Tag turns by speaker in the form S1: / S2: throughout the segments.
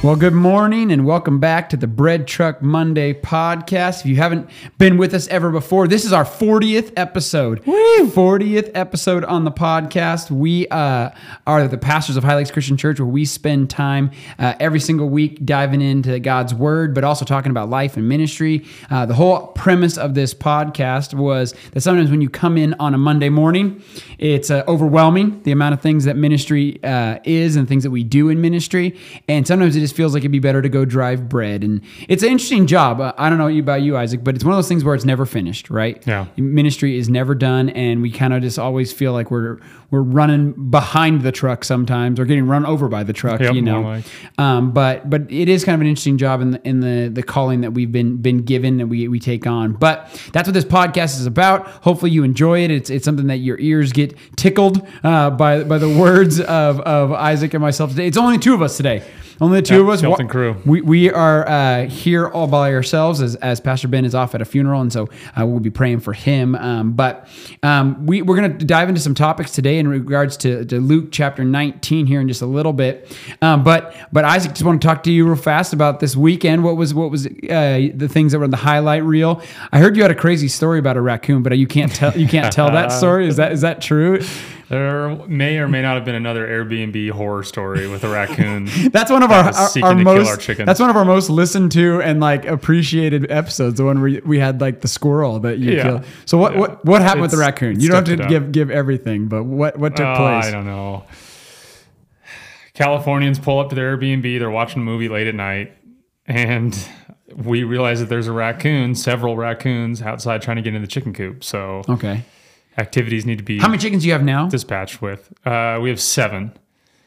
S1: Well, good morning and welcome back to the Bread Truck Monday podcast. If you haven't been with us ever before, this is our 40th episode. 40th episode on the podcast. We uh, are the pastors of High Lakes Christian Church, where we spend time uh, every single week diving into God's Word, but also talking about life and ministry. Uh, the whole premise of this podcast was that sometimes when you come in on a Monday morning, it's uh, overwhelming the amount of things that ministry uh, is and things that we do in ministry. And sometimes it just feels like it'd be better to go drive bread. And it's an interesting job. Uh, I don't know about you, Isaac, but it's one of those things where it's never finished, right?
S2: Yeah.
S1: Ministry is never done, and we kind of just always feel like we're we're running behind the truck sometimes, or getting run over by the truck.
S2: Yep,
S1: you know.
S2: like.
S1: Um, but but it is kind of an interesting job in the in the the calling that we've been been given that we we take on. But that's what this podcast is about. Hopefully you enjoy it. It's it's something that your ears get tickled uh, by by the words of of Isaac and myself today. It's only two of us today. Only the two
S2: Yep,
S1: of us.
S2: skeleton crew.
S1: We, we are uh, here all by ourselves as, as Pastor Ben is off at a funeral, and so uh, we'll be praying for him. Um, but um, we, we're going to dive into some topics today in regards to, to Luke chapter 19 here in just a little bit. Um, but but Isaac, just want to talk to you real fast about this weekend. What was what was uh, the things that were on the highlight reel? I heard you had a crazy story about a raccoon, but you can't tell you can't tell that story. Is that is that true?
S2: There may or may not have been another Airbnb horror story with a raccoon.
S1: That's one of
S2: that
S1: our, our,
S2: seeking
S1: our
S2: to kill
S1: most that's one of our most listened to and like appreciated episodes. The one where we had like the squirrel that you
S2: Yeah.
S1: killed. So what
S2: Yeah.
S1: what what happened with the raccoon? You don't have to give give everything, but what what took
S2: Oh,
S1: place?
S2: I don't know. Californians pull up to their Airbnb. They're watching a movie late at night, and we realize that there's a raccoon, several raccoons outside trying to get into the chicken coop. So
S1: Okay.
S2: Activities need to be
S1: How many chickens do you have now?
S2: dispatched with. Uh, we have seven.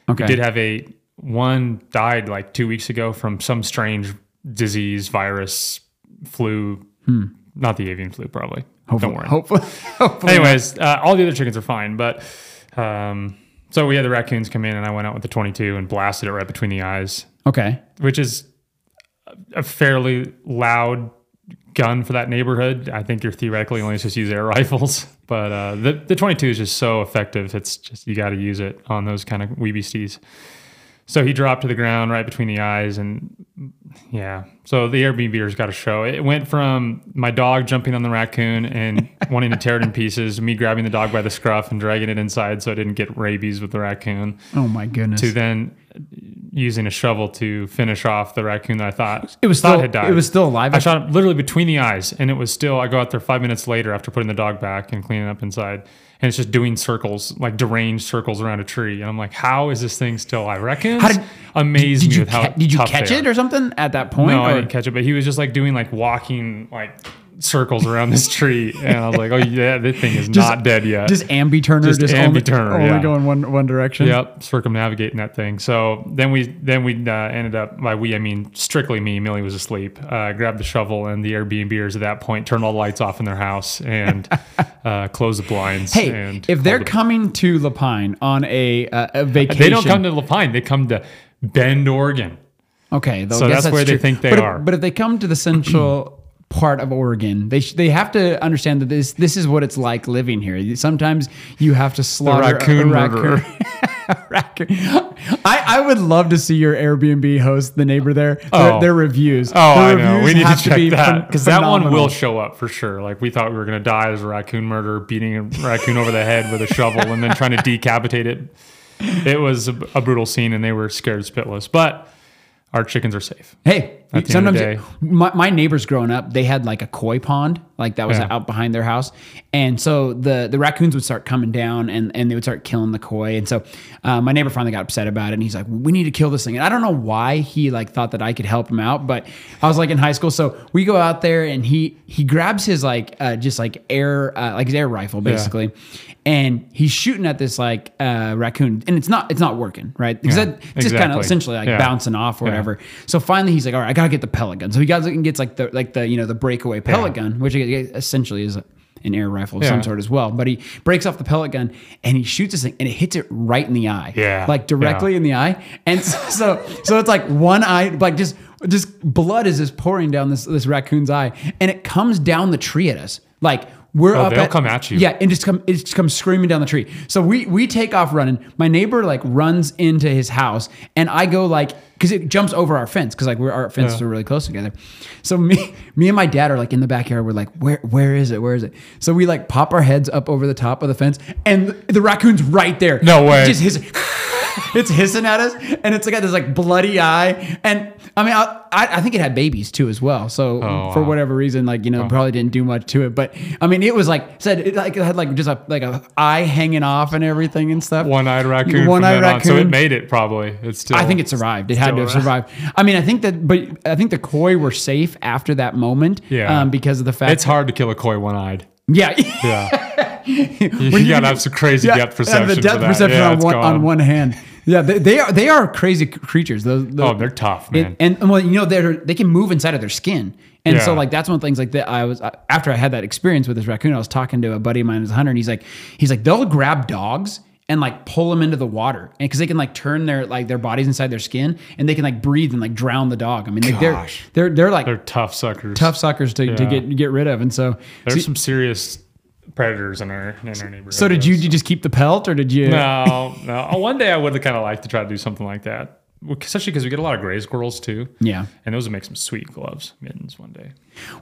S1: Okay.
S2: We did have a one died like two weeks ago from some strange disease, virus, flu. Not the avian flu, probably. Don't worry.
S1: Hopefully. hopefully
S2: Anyways, uh, all the other chickens are fine, but um, so we had the raccoons come in, and I went out with the 22 and blasted it right between the eyes,
S1: Okay.
S2: which is a fairly loud gun for that neighborhood. I think you're theoretically only supposed to use air rifles, but uh, the the 22 is just so effective. It's just you got to use it on those kind of wee beasties. So he dropped to the ground right between the eyes, and yeah. So the Airbnbers got a show. It went from my dog jumping on the raccoon and wanting to tear it in pieces, me grabbing the dog by the scruff and dragging it inside so I didn't get rabies with the raccoon,
S1: Oh my goodness.
S2: to then using a shovel to finish off the raccoon that I thought
S1: it was
S2: thought
S1: still
S2: had died.
S1: it was still alive.
S2: I shot it literally between the eyes, and it was still. I go out there five minutes later after putting the dog back and cleaning up inside, and it's just doing circles, like deranged circles around a tree. And I'm like, how is this thing still alive? Raccoons
S1: How did-
S2: amaze
S1: did
S2: me
S1: you
S2: with how
S1: ca- did you catch it or something at that point?
S2: No, I didn't catch it, but he was just like doing like walking like circles around this tree, and I was like, oh yeah, this thing is not dead yet.
S1: Just ambi turner,
S2: Just
S1: just,
S2: ambi-turner,
S1: only
S2: yeah.
S1: going one one direction.
S2: Yep, circumnavigating that thing. So then we then we uh, ended up by we I mean strictly me. Millie was asleep. Uh, grabbed the shovel and the Airbnbers at that point turned all the lights off in their house and uh, closed the blinds.
S1: Hey,
S2: and
S1: if they're
S2: it-
S1: coming to Lapine on a uh, a vacation,
S2: they don't come to Lapine, they come to Bend, Oregon.
S1: Okay,
S2: So
S1: guess
S2: that's where they think they
S1: but if-
S2: are.
S1: but if they come to the central part of Oregon, they sh- they have to understand that this this is what it's like living here. Sometimes you have to slaughter a-
S2: raccoon
S1: a
S2: murderer.
S1: raccoon. I, I would love to see your Airbnb host, the neighbor there, their,
S2: Oh.
S1: their reviews.
S2: Oh,
S1: Their
S2: I know. We need to check
S1: be
S2: that
S1: phen-
S2: because that one will show up for sure. Like we thought we were going to die as a raccoon murderer, beating a raccoon over the head with a shovel and then trying to decapitate it. It was a, a brutal scene, and they were scared spitless. But our chickens are safe.
S1: Hey,
S2: At the end
S1: sometimes
S2: day.
S1: my, my neighbors growing up, they had like a koi pond, like that was
S2: Yeah.
S1: out behind their house, and so the the raccoons would start coming down and and they would start killing the koi, and so uh, my neighbor finally got upset about it, and he's like, "We need to kill this thing." And I don't know why he like thought that I could help him out, but I was like in high school, so we go out there and he he grabs his like uh, just like air uh, like his air rifle basically. And he's shooting at this like uh, raccoon, and it's not it's not working right because
S2: Yeah,
S1: that it's just kind of essentially like
S2: Yeah.
S1: bouncing off or
S2: Yeah.
S1: whatever. So finally, he's like, "All right, I gotta get the pellet gun." So he goes and gets like the like the you know the breakaway pellet
S2: Yeah.
S1: gun, which essentially is an air rifle of some sort as well. But he breaks off the pellet gun and he shoots this thing, and it hits it right in the eye,
S2: Yeah.
S1: like directly
S2: Yeah.
S1: in the eye. And so so, so it's like one eye, like just just blood is just pouring down this this raccoon's eye, and it comes down the tree at us. Like we're
S2: Oh,
S1: up.
S2: they'll come at you.
S1: Yeah, and just come it just comes screaming down the tree. So we we take off running. My neighbor like runs into his house, and I go like because it jumps over our fence because like we're our fences
S2: Yeah.
S1: are really close together. So me me and my dad are like in the backyard. We're like, where where is it? Where is it? So we like pop our heads up over the top of the fence, and the, the raccoon's right there.
S2: No way.
S1: Just hiss- it's hissing at us, and it's like got this like bloody eye. And I mean, I, I, think it had babies too as well. So
S2: Oh,
S1: for
S2: wow.
S1: whatever reason, like you know, probably didn't do much to it. But I mean, it was like said it like it had like just a like a eye hanging off and everything and stuff.
S2: One-eyed raccoon.
S1: One-eyed
S2: from then on. So it made it probably. It's still.
S1: I think it survived. It had to have survived. I mean, I think that, but I think the koi were safe after that moment.
S2: Yeah.
S1: Um, because of the fact.
S2: It's hard to kill a koi one-eyed.
S1: Yeah.
S2: Yeah. you,
S1: When
S2: gotta have some crazy
S1: Yeah,
S2: depth perception.
S1: The
S2: for
S1: depth
S2: that.
S1: perception
S2: Yeah,
S1: on one
S2: gone.
S1: on one hand. Yeah, they, they are they are crazy creatures. Those, those
S2: Oh, they're tough,
S1: it-
S2: man.
S1: and, and well, you know, they're they can move inside of their skin, and so like that's one of the things like that. I was uh, after I had that experience with this raccoon, I was talking to a buddy of mine who's a hunter, and he's like, he's like, they'll grab dogs and like pull them into the water, and because they can like turn their like their bodies inside their skin, and they can like breathe and like drown the dog. I mean, like, they're they're they're like
S2: They're tough suckers.
S1: tough suckers to, to get get rid of, and so
S2: There's
S1: see-
S2: some serious predators in our in our neighborhood.
S1: so did you, did you just keep the pelt or did you?
S2: No, no. Oh, One day I would have kind of liked to try to do something like that, especially because we get a lot of gray squirrels too.
S1: Yeah.
S2: and those would make some sweet gloves, mittens one day.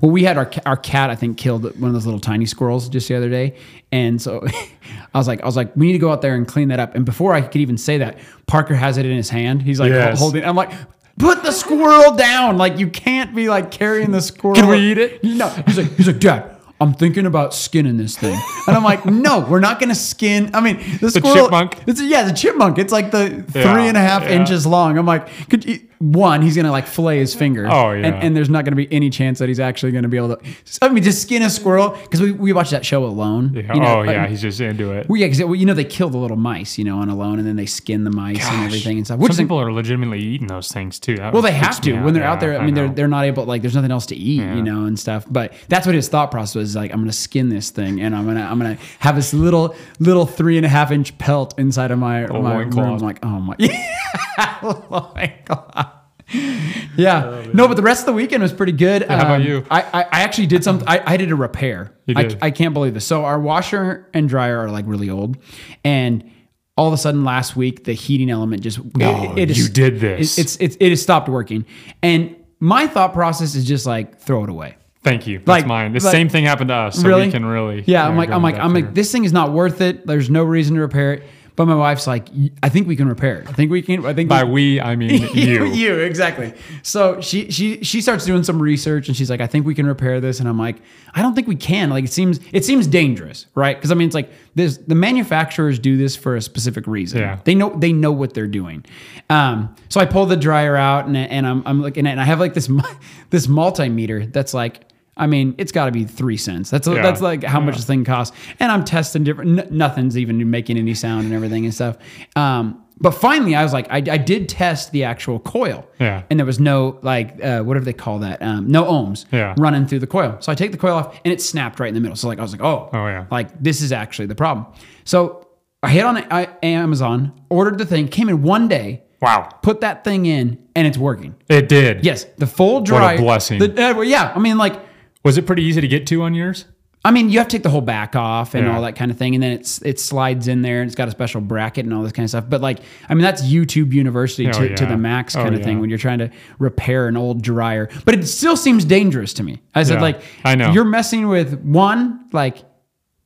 S1: Well, we had our our cat. I think killed one of those little tiny squirrels just the other day, and so I was like, I was like, we need to go out there and clean that up. And before I could even say that, Parker has it in his hand. He's like
S2: Yes.
S1: holding. I'm like. Put the squirrel down! Like you can't be like carrying the squirrel.
S2: Can we eat it?
S1: No. He's like, he's like, Dad, I'm thinking about skinning this thing, and I'm like, No, we're not gonna skin. I mean, the squirrel.
S2: chipmunk?
S1: It's yeah, the chipmunk. It's like the
S2: Yeah,
S1: three and a half
S2: yeah.
S1: inches long. I'm like, could you, one, he's gonna like flay his finger.
S2: Oh, yeah.
S1: and, and there's not going to be any chance that he's actually going to be able to. I mean, just skin a squirrel because we, we watched that show Alone.
S2: Yeah.
S1: You know,
S2: oh yeah, he's just into it.
S1: Well, yeah, because well, you know they kill the little mice, you know, on Alone, and then they skin the mice and everything and stuff. Which
S2: Some people are legitimately eating those things too. That
S1: well, they have to when they're
S2: Yeah,
S1: out there. I mean, they're they're not able like there's nothing else to eat,
S2: Yeah.
S1: you know, and stuff. But that's what his thought process was like. I'm going to skin this thing, and I'm gonna I'm gonna have this little little three and a half inch pelt inside of my my room. I'm like, oh my, yeah. Yeah, no, but the rest of the weekend was pretty good.
S2: how about
S1: Um,
S2: you?
S1: I, I, I actually did something. I, I did a repair.
S2: You
S1: I,
S2: did?
S1: I can't believe this. So our washer and dryer are like really old, and all of a sudden last week the heating element just
S2: No,
S1: it, it
S2: you did this.
S1: it- it's it's it has stopped working, and my thought process is just like throw it away.
S2: Thank you. That's
S1: Like-
S2: mine. The
S1: like-
S2: same thing happened to us. So
S1: really?
S2: we can really.
S1: Yeah, I'm like I'm like I'm like this thing is not worth it. There's no reason to repair it. But my wife's like, I think we can repair it. I think we can. I think
S2: By
S1: we,
S2: we, I mean you.
S1: you exactly. So she she she starts doing some research and she's like, I think we can repair this. And I'm like, I don't think we can. Like it seems it seems dangerous, right? Because I mean, it's like this. The manufacturers do this for a specific reason.
S2: Yeah.
S1: They know they know what they're doing. Um, so I pull the dryer out and and I'm I'm looking at and I have like this this multimeter that's like. I mean, it's got to be three cents. That's
S2: Yeah.
S1: that's like how much this thing costs. And I'm testing different. N- nothing's even making any sound and everything and stuff. Um, but finally, I was like, I, I did test the actual coil.
S2: Yeah.
S1: And there was no like uh, whatever they call that, um, no ohms
S2: Yeah.
S1: running through the coil. So I take the coil off and it snapped right in the middle. So like I was like, oh,
S2: Oh, yeah.
S1: like this is actually the problem. So I hit on I, Amazon, ordered the thing, came in one day,
S2: Wow.
S1: put that thing in, and it's working.
S2: It did.
S1: Yes, the full dry.
S2: blessing.
S1: The, uh, yeah, I mean like.
S2: Was it pretty easy to get to on yours?
S1: I mean, you have to take the whole back off and
S2: Yeah.
S1: all that kind of thing, and then it's it slides in there and it's got a special bracket and all this kind of stuff. But like, I mean, that's YouTube University
S2: Oh,
S1: to, to the max
S2: Oh,
S1: kind of thing when you're trying to repair an old dryer. But it still seems dangerous to me. I said,
S2: Yeah,
S1: like,
S2: I know.
S1: you're messing with one like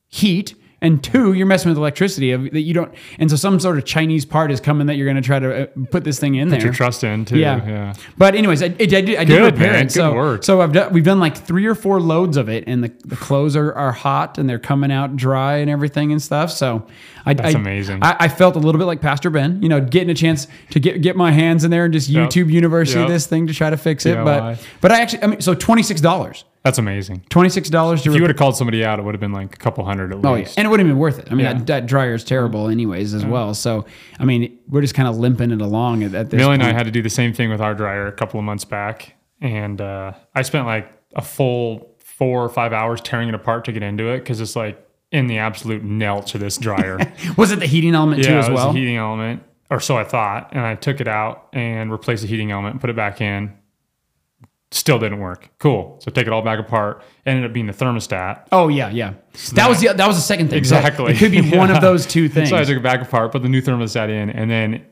S1: heat. And two, you're messing with electricity of, that you don't, and so some sort of Chinese part is coming that you're going to try to uh, put this thing in there.
S2: Put your trust in too.
S1: Yeah.
S2: Yeah.
S1: But anyways, I, I, I did, I did
S2: Good,
S1: repair
S2: man.
S1: it.
S2: Good
S1: so,
S2: work.
S1: so I've done, we've done like three or four loads of it, and the, the clothes are, are hot and they're coming out dry and everything and stuff. So I,
S2: That's
S1: I-
S2: amazing.
S1: I, I felt a little bit like Pastor Ben, you know, getting a chance to get get my hands in there and just
S2: Yep.
S1: YouTube University
S2: Yep.
S1: this thing to try to fix it.
S2: DIY.
S1: But but I actually, I mean, so twenty six dollars,
S2: That's amazing.
S1: twenty six dollars to
S2: If you would have called somebody out, it would have been like a couple hundred at
S1: Oh yeah,
S2: least.
S1: and it wouldn't have been worth it. I mean,
S2: Yeah.
S1: that, that dryer is terrible, anyways, as well. So, I mean, we're just kind of limping it along at, at this.
S2: Millie and I had to do the same thing with our dryer a couple of months back, and uh, I spent like a full four or five hours tearing it apart to get into it because it's like in the absolute nelch of this dryer.
S1: Was it the heating element too as
S2: it was
S1: well?
S2: heating element, or so I thought, and I took it out and replaced the heating element, put it back in. Still didn't work. Cool. So take it all back apart. Ended up being the thermostat.
S1: Oh yeah, yeah. That was the that was the second thing. So
S2: Exactly.
S1: it could be one of those two things.
S2: So I took it back apart, put the new thermostat in, and then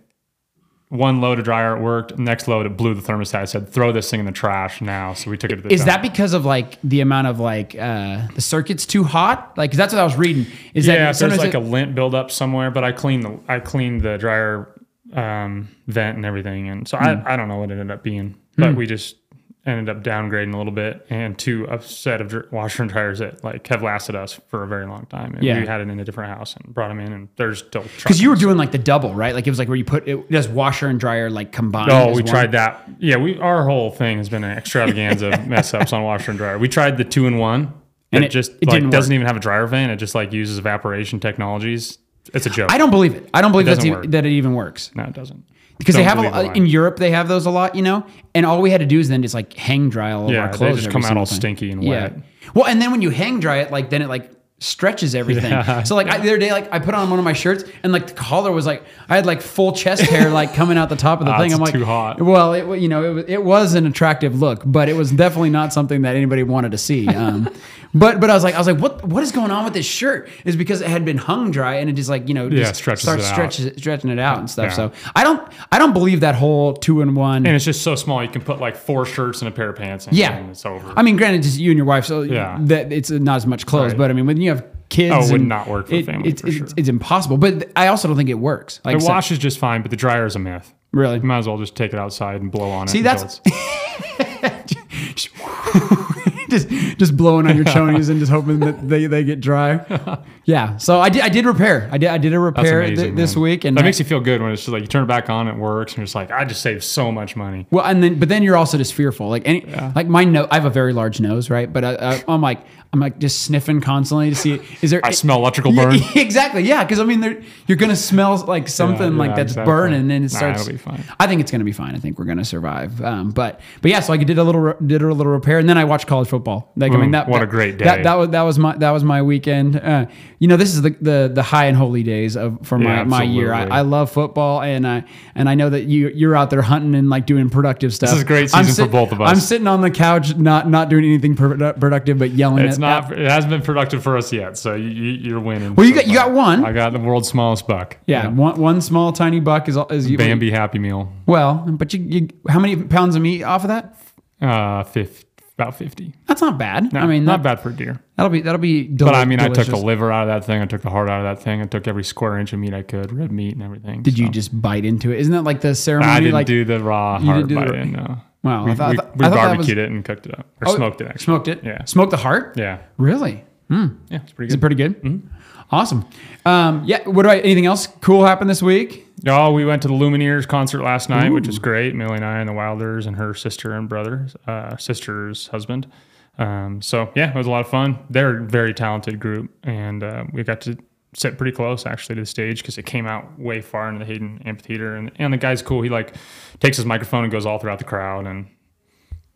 S2: one load of dryer it worked. Next load it blew the thermostat. I said, "Throw this thing in the trash now." So we took it to the.
S1: Is
S2: dump.
S1: that because of like the amount of like uh the circuits too hot? Like 'cause that's what I was reading. Is that
S2: yeah? If there's like
S1: it-
S2: a lint buildup somewhere, but I cleaned the I cleaned the dryer um, vent and everything, and so
S1: Hmm.
S2: I I don't know what it ended up being, but we just ended up downgrading a little bit and two a set of washer and dryers that like have lasted us for a very long time. And
S1: Yeah.
S2: we had it in a different house and brought them in, and there's still
S1: because you were doing like the double, right? Like it was like where you put it does washer and dryer like combined.
S2: Oh, we
S1: one?
S2: tried that. Yeah, we our whole thing has been an extravaganza of mess ups on washer and dryer. We tried the two in one.
S1: And
S2: it,
S1: it-
S2: just
S1: it
S2: like doesn't
S1: work.
S2: even have a dryer vent. It just like uses evaporation technologies. It's a joke.
S1: I don't believe it. I don't believe that's
S2: doesn't
S1: even, that it even works.
S2: no, it doesn't.
S1: Because they have a, lot- in. Europe they have those a lot, you know, and all we had to do is then just like hang dry all of
S2: Yeah,
S1: our
S2: they
S1: clothes.
S2: just come out all
S1: time.
S2: stinky and
S1: Yeah.
S2: wet.
S1: Well, and then when you hang dry it, like then it like stretches everything.
S2: Yeah.
S1: So like I, the other day, like I put on one of my shirts and like the collar was like I had like full chest hair like coming out the top of the
S2: Ah,
S1: thing. I'm like,
S2: too hot.
S1: Well, it you know it was, it was an attractive look, but it was definitely not something that anybody wanted to see. Um, but but I was like I was like what what is going on with this shirt? Is because it had been hung dry and it just like you know
S2: Yeah,
S1: just
S2: stretches
S1: starts
S2: it out.
S1: stretches stretching it out and stuff.
S2: Yeah.
S1: So I don't I don't believe that whole two in one.
S2: And it's just so small. You can put like four shirts and a pair of pants in.
S1: Yeah,
S2: and it's over.
S1: I mean, granted, just you and your wife, so
S2: Yeah.
S1: that it's not as much clothes.
S2: Right.
S1: But I mean, when you have kids,
S2: Oh, it would not work for
S1: it-
S2: family,
S1: It's,
S2: for
S1: it's,
S2: sure.
S1: it's impossible. But I also don't think it works. Like
S2: the
S1: so-
S2: wash is just fine, but the dryer is a myth.
S1: really.
S2: You might as well just take it outside and blow on it.
S1: See, that's-
S2: it's-
S1: just just blowing on your chonies and just hoping that they, they get dry. Yeah. So I did I did repair. I did I did a repair
S2: amazing,
S1: th- this
S2: man.
S1: week, and
S2: that
S1: I-
S2: makes you feel good when it's just like you turn it back on, it works, and you're just like, I just saved so much money.
S1: Well, and then but then you're also just fearful. Like any like my nose, I have a very large nose, right? But I, I, I'm like I'm like just sniffing constantly to see is there.
S2: I smell electrical
S1: Yeah,
S2: burn.
S1: exactly. Yeah, because I mean, you're gonna smell like something
S2: Yeah,
S1: like
S2: yeah,
S1: that's
S2: exactly.
S1: burning, and then it starts.
S2: fine.
S1: I think it's gonna be fine. I think we're gonna survive. Um, but but yeah, so I did a little did a little repair, and then I watched college football. Like I mean,
S2: Mm,
S1: that
S2: what
S1: that-
S2: a great day.
S1: that was that was my that was my weekend. Uh, you know, this is the, the the high and holy days of for my,
S2: Yeah,
S1: my year. I. I love football, and I and I know that you you're out there hunting and like doing productive stuff.
S2: This is a great season for both of us.
S1: I'm sitting on the couch, not not doing anything productive, but yelling.
S2: It's
S1: at,
S2: not. It hasn't been productive for us yet, so you, you're winning.
S1: Well, you
S2: so
S1: got- you got one.
S2: I got the world's smallest buck.
S1: Yeah, one one small tiny buck is is you.
S2: Bambi Happy Meal.
S1: Well, but you, you how many pounds of meat off of that?
S2: Uh, fifth, about fifty.
S1: That's not bad.
S2: No,
S1: I mean,
S2: not
S1: that,
S2: bad for deer.
S1: that'll be that'll be. Deli-
S2: But I mean, I took the liver out of that thing. I took the heart out of that thing. I took every square inch of meat I could, red meat and everything.
S1: Did you just bite into it? Isn't that like the ceremony?
S2: I didn't
S1: like,
S2: do the raw heart
S1: the
S2: bite. in, no.
S1: Wow,
S2: we,
S1: I thought-
S2: we, we
S1: I thought that was-
S2: barbecued it and cooked it up, or
S1: Oh,
S2: smoked it actually.
S1: Smoked it.
S2: Yeah.
S1: Smoked the heart.
S2: Yeah,
S1: Really?
S2: yeah, it's pretty
S1: Is it
S2: good.
S1: pretty good?
S2: Mm-hmm.
S1: Awesome. Um, yeah. What about Anything else cool happened this week?
S2: Oh, we went to the Lumineers concert last night, which was great. Millie and I and the Wilders and her sister and brother, uh, sister's husband. Um, so yeah, it was a lot of fun. They're a very talented group, and uh, we got to sit pretty close actually to the stage because it came out way far into the Hayden Amphitheater, and and the guy's cool. He like takes his microphone and goes all throughout the crowd, and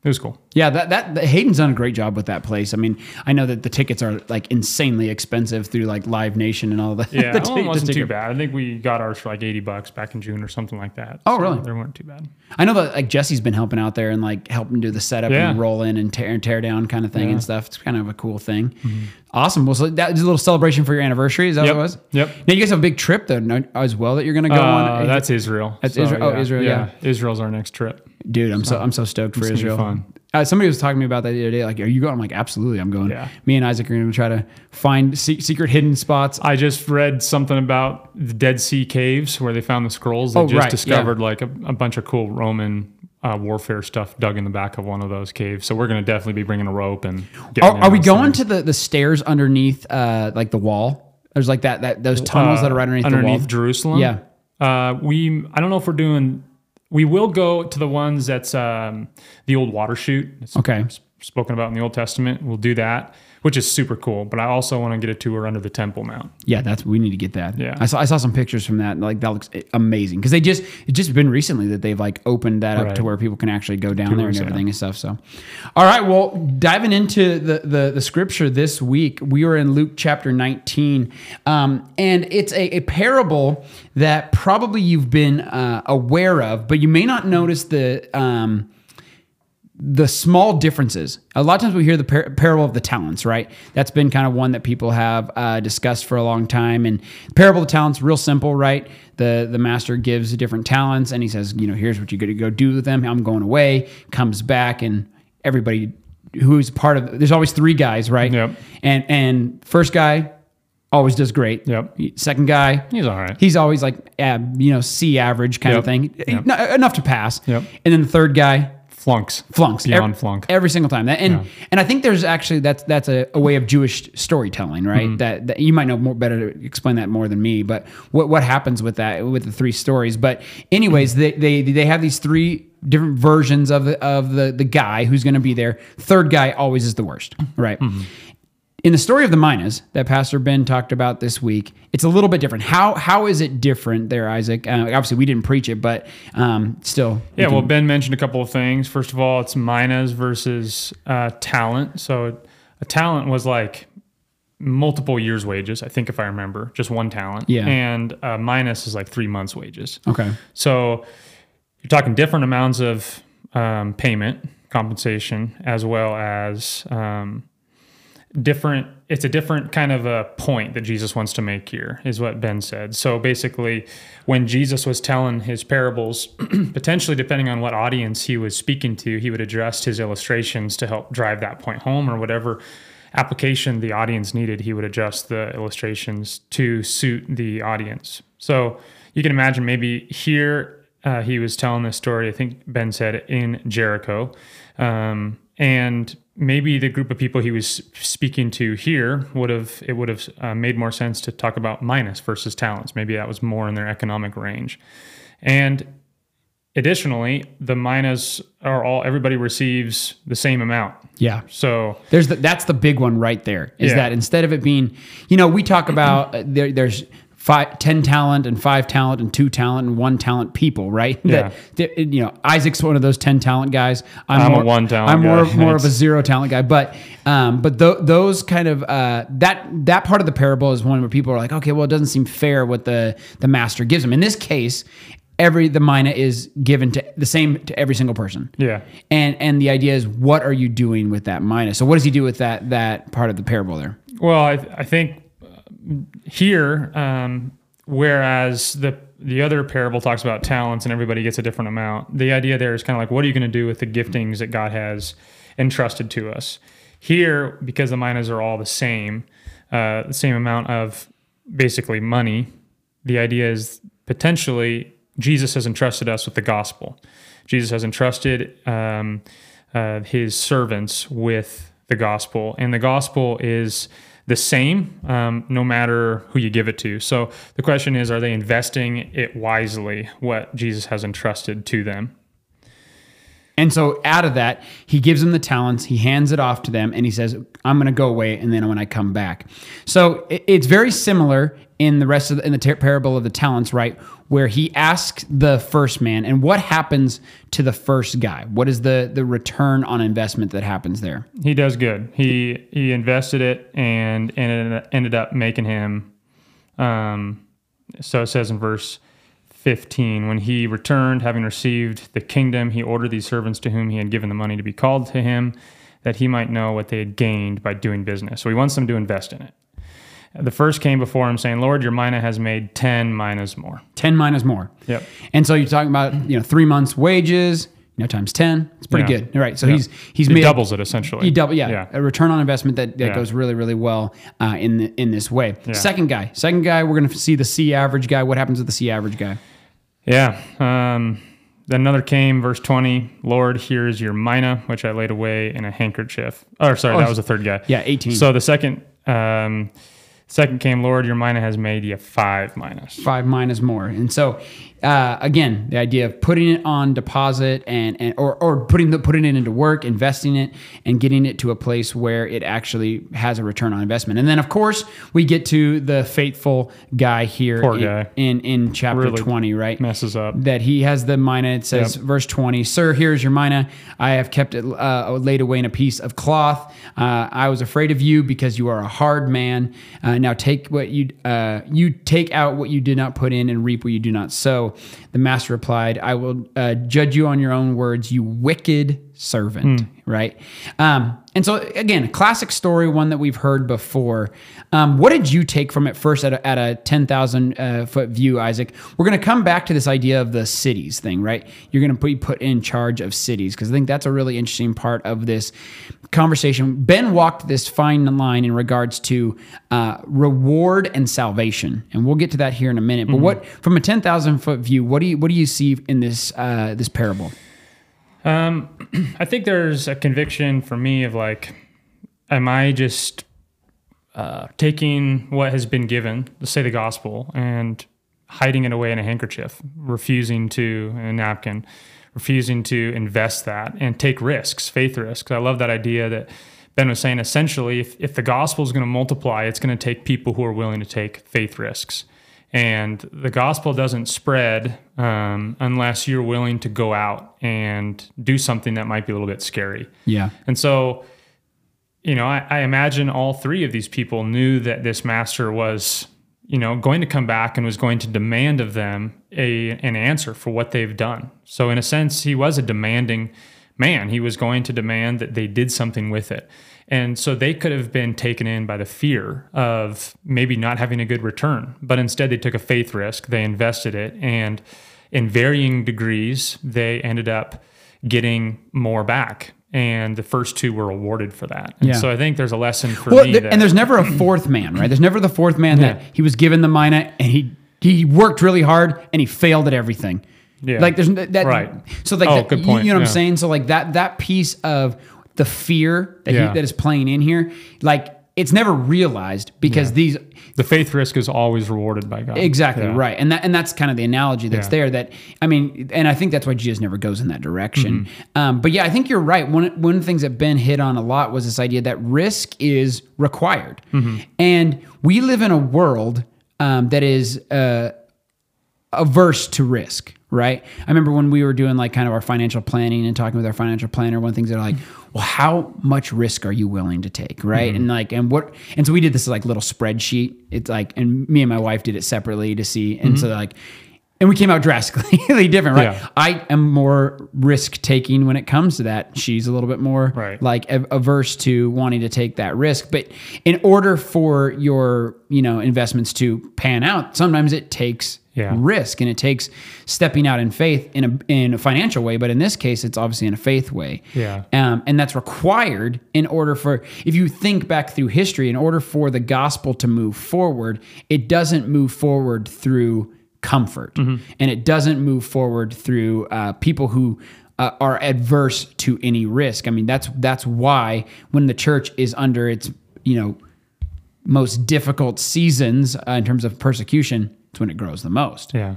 S2: it was cool.
S1: Yeah, that, that that Hayden's done a great job with that place. I mean, I know that the tickets are like insanely expensive through like Live Nation and all the.
S2: Yeah,
S1: the ti- the
S2: wasn't too bad. I think we got ours for like eighty bucks back in June or something like that.
S1: Oh,
S2: So
S1: really?
S2: They weren't too bad.
S1: I know that like Jesse's been helping out there and like helping do the setup
S2: Yeah.
S1: and roll in and tear and tear down kind of thing
S2: Yeah. Mm-hmm.
S1: and stuff. It's kind of a cool thing. Awesome. Well, so that was a little celebration for your anniversary. Is that
S2: Yep.
S1: what it was?
S2: Yep.
S1: Now you guys have a big trip though as well that you're going to go
S2: Uh,
S1: on.
S2: that's Israel.
S1: That's Israel- oh, Israel, yeah.
S2: Israel's our next trip.
S1: Dude, I'm so I'm so stoked for
S2: It's gonna be
S1: Israel.
S2: fun.
S1: Uh, somebody was talking to me about that the other day. Like, are you going? I'm like, absolutely, I'm going.
S2: Yeah.
S1: Me and Isaac are going to try to find se- secret hidden spots.
S2: I just read something about the Dead Sea Caves where they found the scrolls. They
S1: Oh,
S2: just
S1: right,
S2: discovered like a, a bunch of cool Roman uh, warfare stuff dug in the back of one of those caves. So we're going to definitely be bringing a rope and.
S1: Are, are we going
S2: things.
S1: to the, the stairs underneath uh, like the wall? There's like that that those tunnels that are right underneath,
S2: underneath
S1: the wall.
S2: Jerusalem?
S1: Yeah.
S2: Uh, we I don't know if we're doing. We will go to the ones that's um, the old water chute. It's
S1: Okay.
S2: spoken about in the Old Testament. We'll do that, which is super cool. But I also want to get a tour under the Temple Mount.
S1: Yeah, that's we need to get that.
S2: Yeah.
S1: I saw I saw some pictures from that. Like that looks amazing because they just it's just been recently that they've like opened that up to where people can actually go down there and
S2: Tours, yeah.
S1: everything and stuff. So, all right. Well, diving into the the, the scripture this week, we were in Luke chapter 19, um, and it's a, a parable that probably you've been uh, aware of, but you may not notice the. Um, the small differences. A lot of times we hear the par- parable of the talents, right? That's been kind of one that people have uh, discussed for a long time. And parable of the talents, real simple, right? The the master gives different talents, and he says, you know, here's what you're going to go do with them. I'm going away. Comes back, and everybody who's part of there's always three guys, right?
S2: Yep.
S1: And and first guy always does great.
S2: Yep.
S1: Second guy,
S2: He's all right.
S1: he's always like you know C average kind of thing,
S2: Yep.
S1: Not- enough to pass.
S2: Yep.
S1: And then the third guy
S2: Flunks.
S1: flunks
S2: Beyond
S1: Ev-
S2: flunk.
S1: every single time. That, and
S2: Yeah.
S1: and I think there's actually that's that's a, a way of Jewish storytelling, right?
S2: Mm-hmm.
S1: That, that you might know more better to explain that more than me. But what what happens with that with the three stories? But anyways, they they they have these three different versions of the of the the guy who's going to be there. Third guy always is the worst, right?
S2: Mm-hmm.
S1: In the story of the Minas that Pastor Ben talked about this week, it's a little bit different. How how is it different there, Isaac? Uh, obviously, we didn't preach it, but um, still, we
S2: Yeah,
S1: can-
S2: well, Ben mentioned a couple of things. First of all, it's minas versus uh, talent. So a talent was like multiple years' wages, I think, if I remember, just one talent.
S1: Yeah.
S2: And uh, minas is like three months' wages.
S1: okay,
S2: So you're talking different amounts of um, payment, compensation, as well as um, different. It's a different kind of a point that Jesus wants to make here, is what Ben said. So basically, when Jesus was telling his parables, potentially depending on what audience he was speaking to, he would adjust his illustrations to help drive that point home or whatever application the audience needed, he would adjust the illustrations to suit the audience. So you can imagine maybe here uh, he was telling this story, I think Ben said in Jericho. Um, and maybe the group of people he was speaking to here would have, it would have uh, made more sense to talk about minas versus talents. Maybe that was more in their economic range. And additionally, the minas are all, everybody receives the same amount.
S1: yeah.
S2: So
S1: There's the, that's the big one right there. Is
S2: Yeah.
S1: that instead of it being, you know, we talk about uh, there, there's five, 10 talent and five talent and two talent and one talent people, right?
S2: Yeah.
S1: That, that, you know, Isaac's one of those 10 talent guys.
S2: I'm a
S1: more,
S2: one talent
S1: I'm more,
S2: guy.
S1: more of a zero talent guy. But, um, but th- those kind of, uh, that, that part of the parable is one where people are like, okay, well, it doesn't seem fair what the, the master gives them. In this case, every, the mina is given to the same to every single person.
S2: yeah.
S1: And and the idea is, what are you doing with that minas? So what does he do with that that part of the parable there?
S2: Well, I, I think here, um, whereas the the other parable talks about talents and everybody gets a different amount. The idea there is kind of like, what are you going to do with the giftings that God has entrusted to us? Here, because the minas are all the same, uh, the same amount of basically money. The idea is potentially Jesus has entrusted us with the gospel. Jesus has entrusted um, uh, his servants with the gospel, and the gospel is the same um, no matter who you give it to. So the question is, are they investing it wisely? What Jesus has entrusted to them?
S1: And so out of that, he gives them the talents, he hands it off to them, and he says, "I'm going to go away, and then when I come back." So it's very similar in the rest of the, in the ter- parable of the talents, right? Where he asks the first man, and what happens to the first guy? What is the the return on investment that happens there?
S2: He does good. He he invested it and ended ended up making him. Um, so it says in verse 15 when he returned having received the kingdom he ordered these servants to whom he had given the money to be called to him that he might know what they had gained by doing business so he wants them to invest in it the first came before him saying lord your mina has made 10 minas more
S1: Ten minas more.
S2: Yep.
S1: And so you're talking about you know three months wages, you know times ten. It's pretty
S2: Yeah.
S1: good. All right. So
S2: Yeah.
S1: he's he's
S2: he
S1: made
S2: doubles it essentially
S1: He double, yeah,
S2: yeah
S1: a return on investment that, that goes really, really well uh, in the, in this way. Second guy, second guy, we're going to see the C average guy. What happens with the C average guy?
S2: Yeah. Um, then another came, verse 20, Lord, here is your mina, which I laid away in a handkerchief. Oh, sorry, that was the third guy.
S1: Yeah, 18.
S2: So the second, um, second came, Lord, your mina has made you five minas.
S1: Five minas more, and so uh, again, the idea of putting it on deposit and, and or, or putting the putting it into work, investing it, and getting it to a place where it actually has a return on investment. And then, of course, we get to the faithful guy here
S2: Poor
S1: in,
S2: guy.
S1: in in chapter
S2: Really
S1: twenty, right?
S2: Messes up.
S1: that he has the mina. It says,
S2: Yep.
S1: verse 20, Sir, here is your mina. I have kept it uh, laid away in a piece of cloth. Uh, I was afraid of you because you are a hard man. Uh, now take what you, uh, you take out what you did not put in and reap what you do not sow. The master replied, I will uh, judge you on your own words, you wicked servant, right? Um, and so again, a classic story, one that we've heard before. Um, what did you take from it first at a, at a ten thousand uh, foot view, Isaac? We're going to come back to this idea of the cities thing, right? You're going to be put in charge of cities because I think that's a really interesting part of this conversation. Ben walked this fine line in regards to uh, reward and salvation, and we'll get to that here in a minute. But what, from a ten thousand foot view, what do you what do you see in this uh, this parable?
S2: Um, I think there's a conviction for me of like, am I just uh, taking what has been given, let's say the gospel, and hiding it away in a handkerchief, refusing to in a napkin, refusing to invest that and take risks, faith risks. I love that idea that Ben was saying. Essentially, if, if the gospel is going to multiply, it's going to take people who are willing to take faith risks. And the gospel doesn't spread um, unless you're willing to go out and do something that might be a little bit scary.
S1: Yeah.
S2: And so, you know, I, I imagine all three of these people knew that this master was, you know, going to come back and was going to demand of them a an answer for what they've done. So, in a sense, he was a demanding man. He was going to demand that they did something with it. And so they could have been taken in by the fear of maybe not having a good return, but instead they took a faith risk. They invested it, and in varying degrees, they ended up getting more back. And the first two were awarded for that. And
S1: Yeah.
S2: so I think there's a lesson for
S1: Well,
S2: me.
S1: th-
S2: that,
S1: and there's never a fourth man, right? There's never the fourth man that he was given the mina and he he worked really hard and he failed at everything.
S2: Yeah.
S1: Like there's that.
S2: Right.
S1: So like,
S2: Oh,
S1: that-
S2: good
S1: you-
S2: point.
S1: You know what
S2: Yeah.
S1: I'm saying? So like that that piece of the fear that
S2: Yeah.
S1: he, that is playing in here, like it's never realized because these
S2: the faith risk is always rewarded by God.
S1: Exactly
S2: Yeah.
S1: right, and that and that's kind of the analogy that's
S2: Yeah.
S1: there. That I mean, and I think that's why Jesus never goes in that direction.
S2: Mm-hmm.
S1: Um, but yeah, I think you're right. One one of the things that Ben hit on a lot was this idea that risk is required,
S2: Mm-hmm.
S1: and we live in a world um, that is uh, averse to risk. Right. I remember when we were doing like kind of our financial planning and talking with our financial planner. One of the things that are like, well, how much risk are you willing to take? Right. Mm-hmm. And like, and what, and so we did this like little spreadsheet. It's like, and me and my wife did it separately to see. And so mm-hmm. like, and we came out drastically different, right?
S2: Yeah.
S1: I am more risk taking when it comes to that. She's a little bit more
S2: Right.
S1: like averse to wanting to take that risk. But in order for your, you know, investments to pan out, sometimes it takes
S2: Yeah.
S1: risk and it takes stepping out in faith in a in a financial way. But in this case, it's obviously in a faith way.
S2: Yeah.
S1: Um, and that's required in order for, if you think back through history, in order for the gospel to move forward, it doesn't move forward through comfort and it doesn't move forward through uh, people who uh, are adverse to any risk. I mean, that's that's why when the church is under its, you know, most difficult seasons uh, in terms of persecution, it's when it grows the most
S2: Yeah.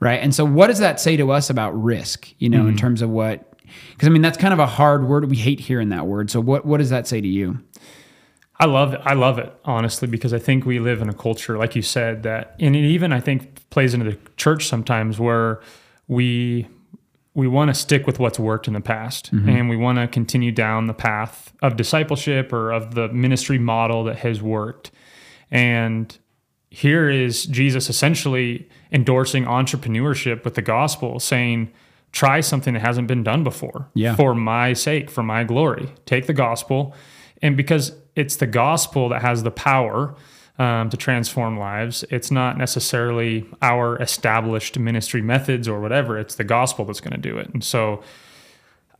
S1: right? And so, what does that say to us about risk? You know,
S2: Mm-hmm.
S1: in terms of what? Because I mean, that's kind of a hard word. We hate hearing that word. So, what what does that say to you?
S2: I love it. I love it honestly because I think we live in a culture, like you said, that and it even I think plays into the church sometimes where we we want to stick with what's worked in the past and we want to continue down the path of discipleship or of the ministry model that has worked. And here is Jesus essentially endorsing entrepreneurship with the gospel, saying, try something that hasn't been done before
S1: Yeah.
S2: for my sake, for my glory. Take the gospel. And because it's the gospel that has the power um, to transform lives, it's not necessarily our established ministry methods or whatever. It's the gospel that's going to do it. And so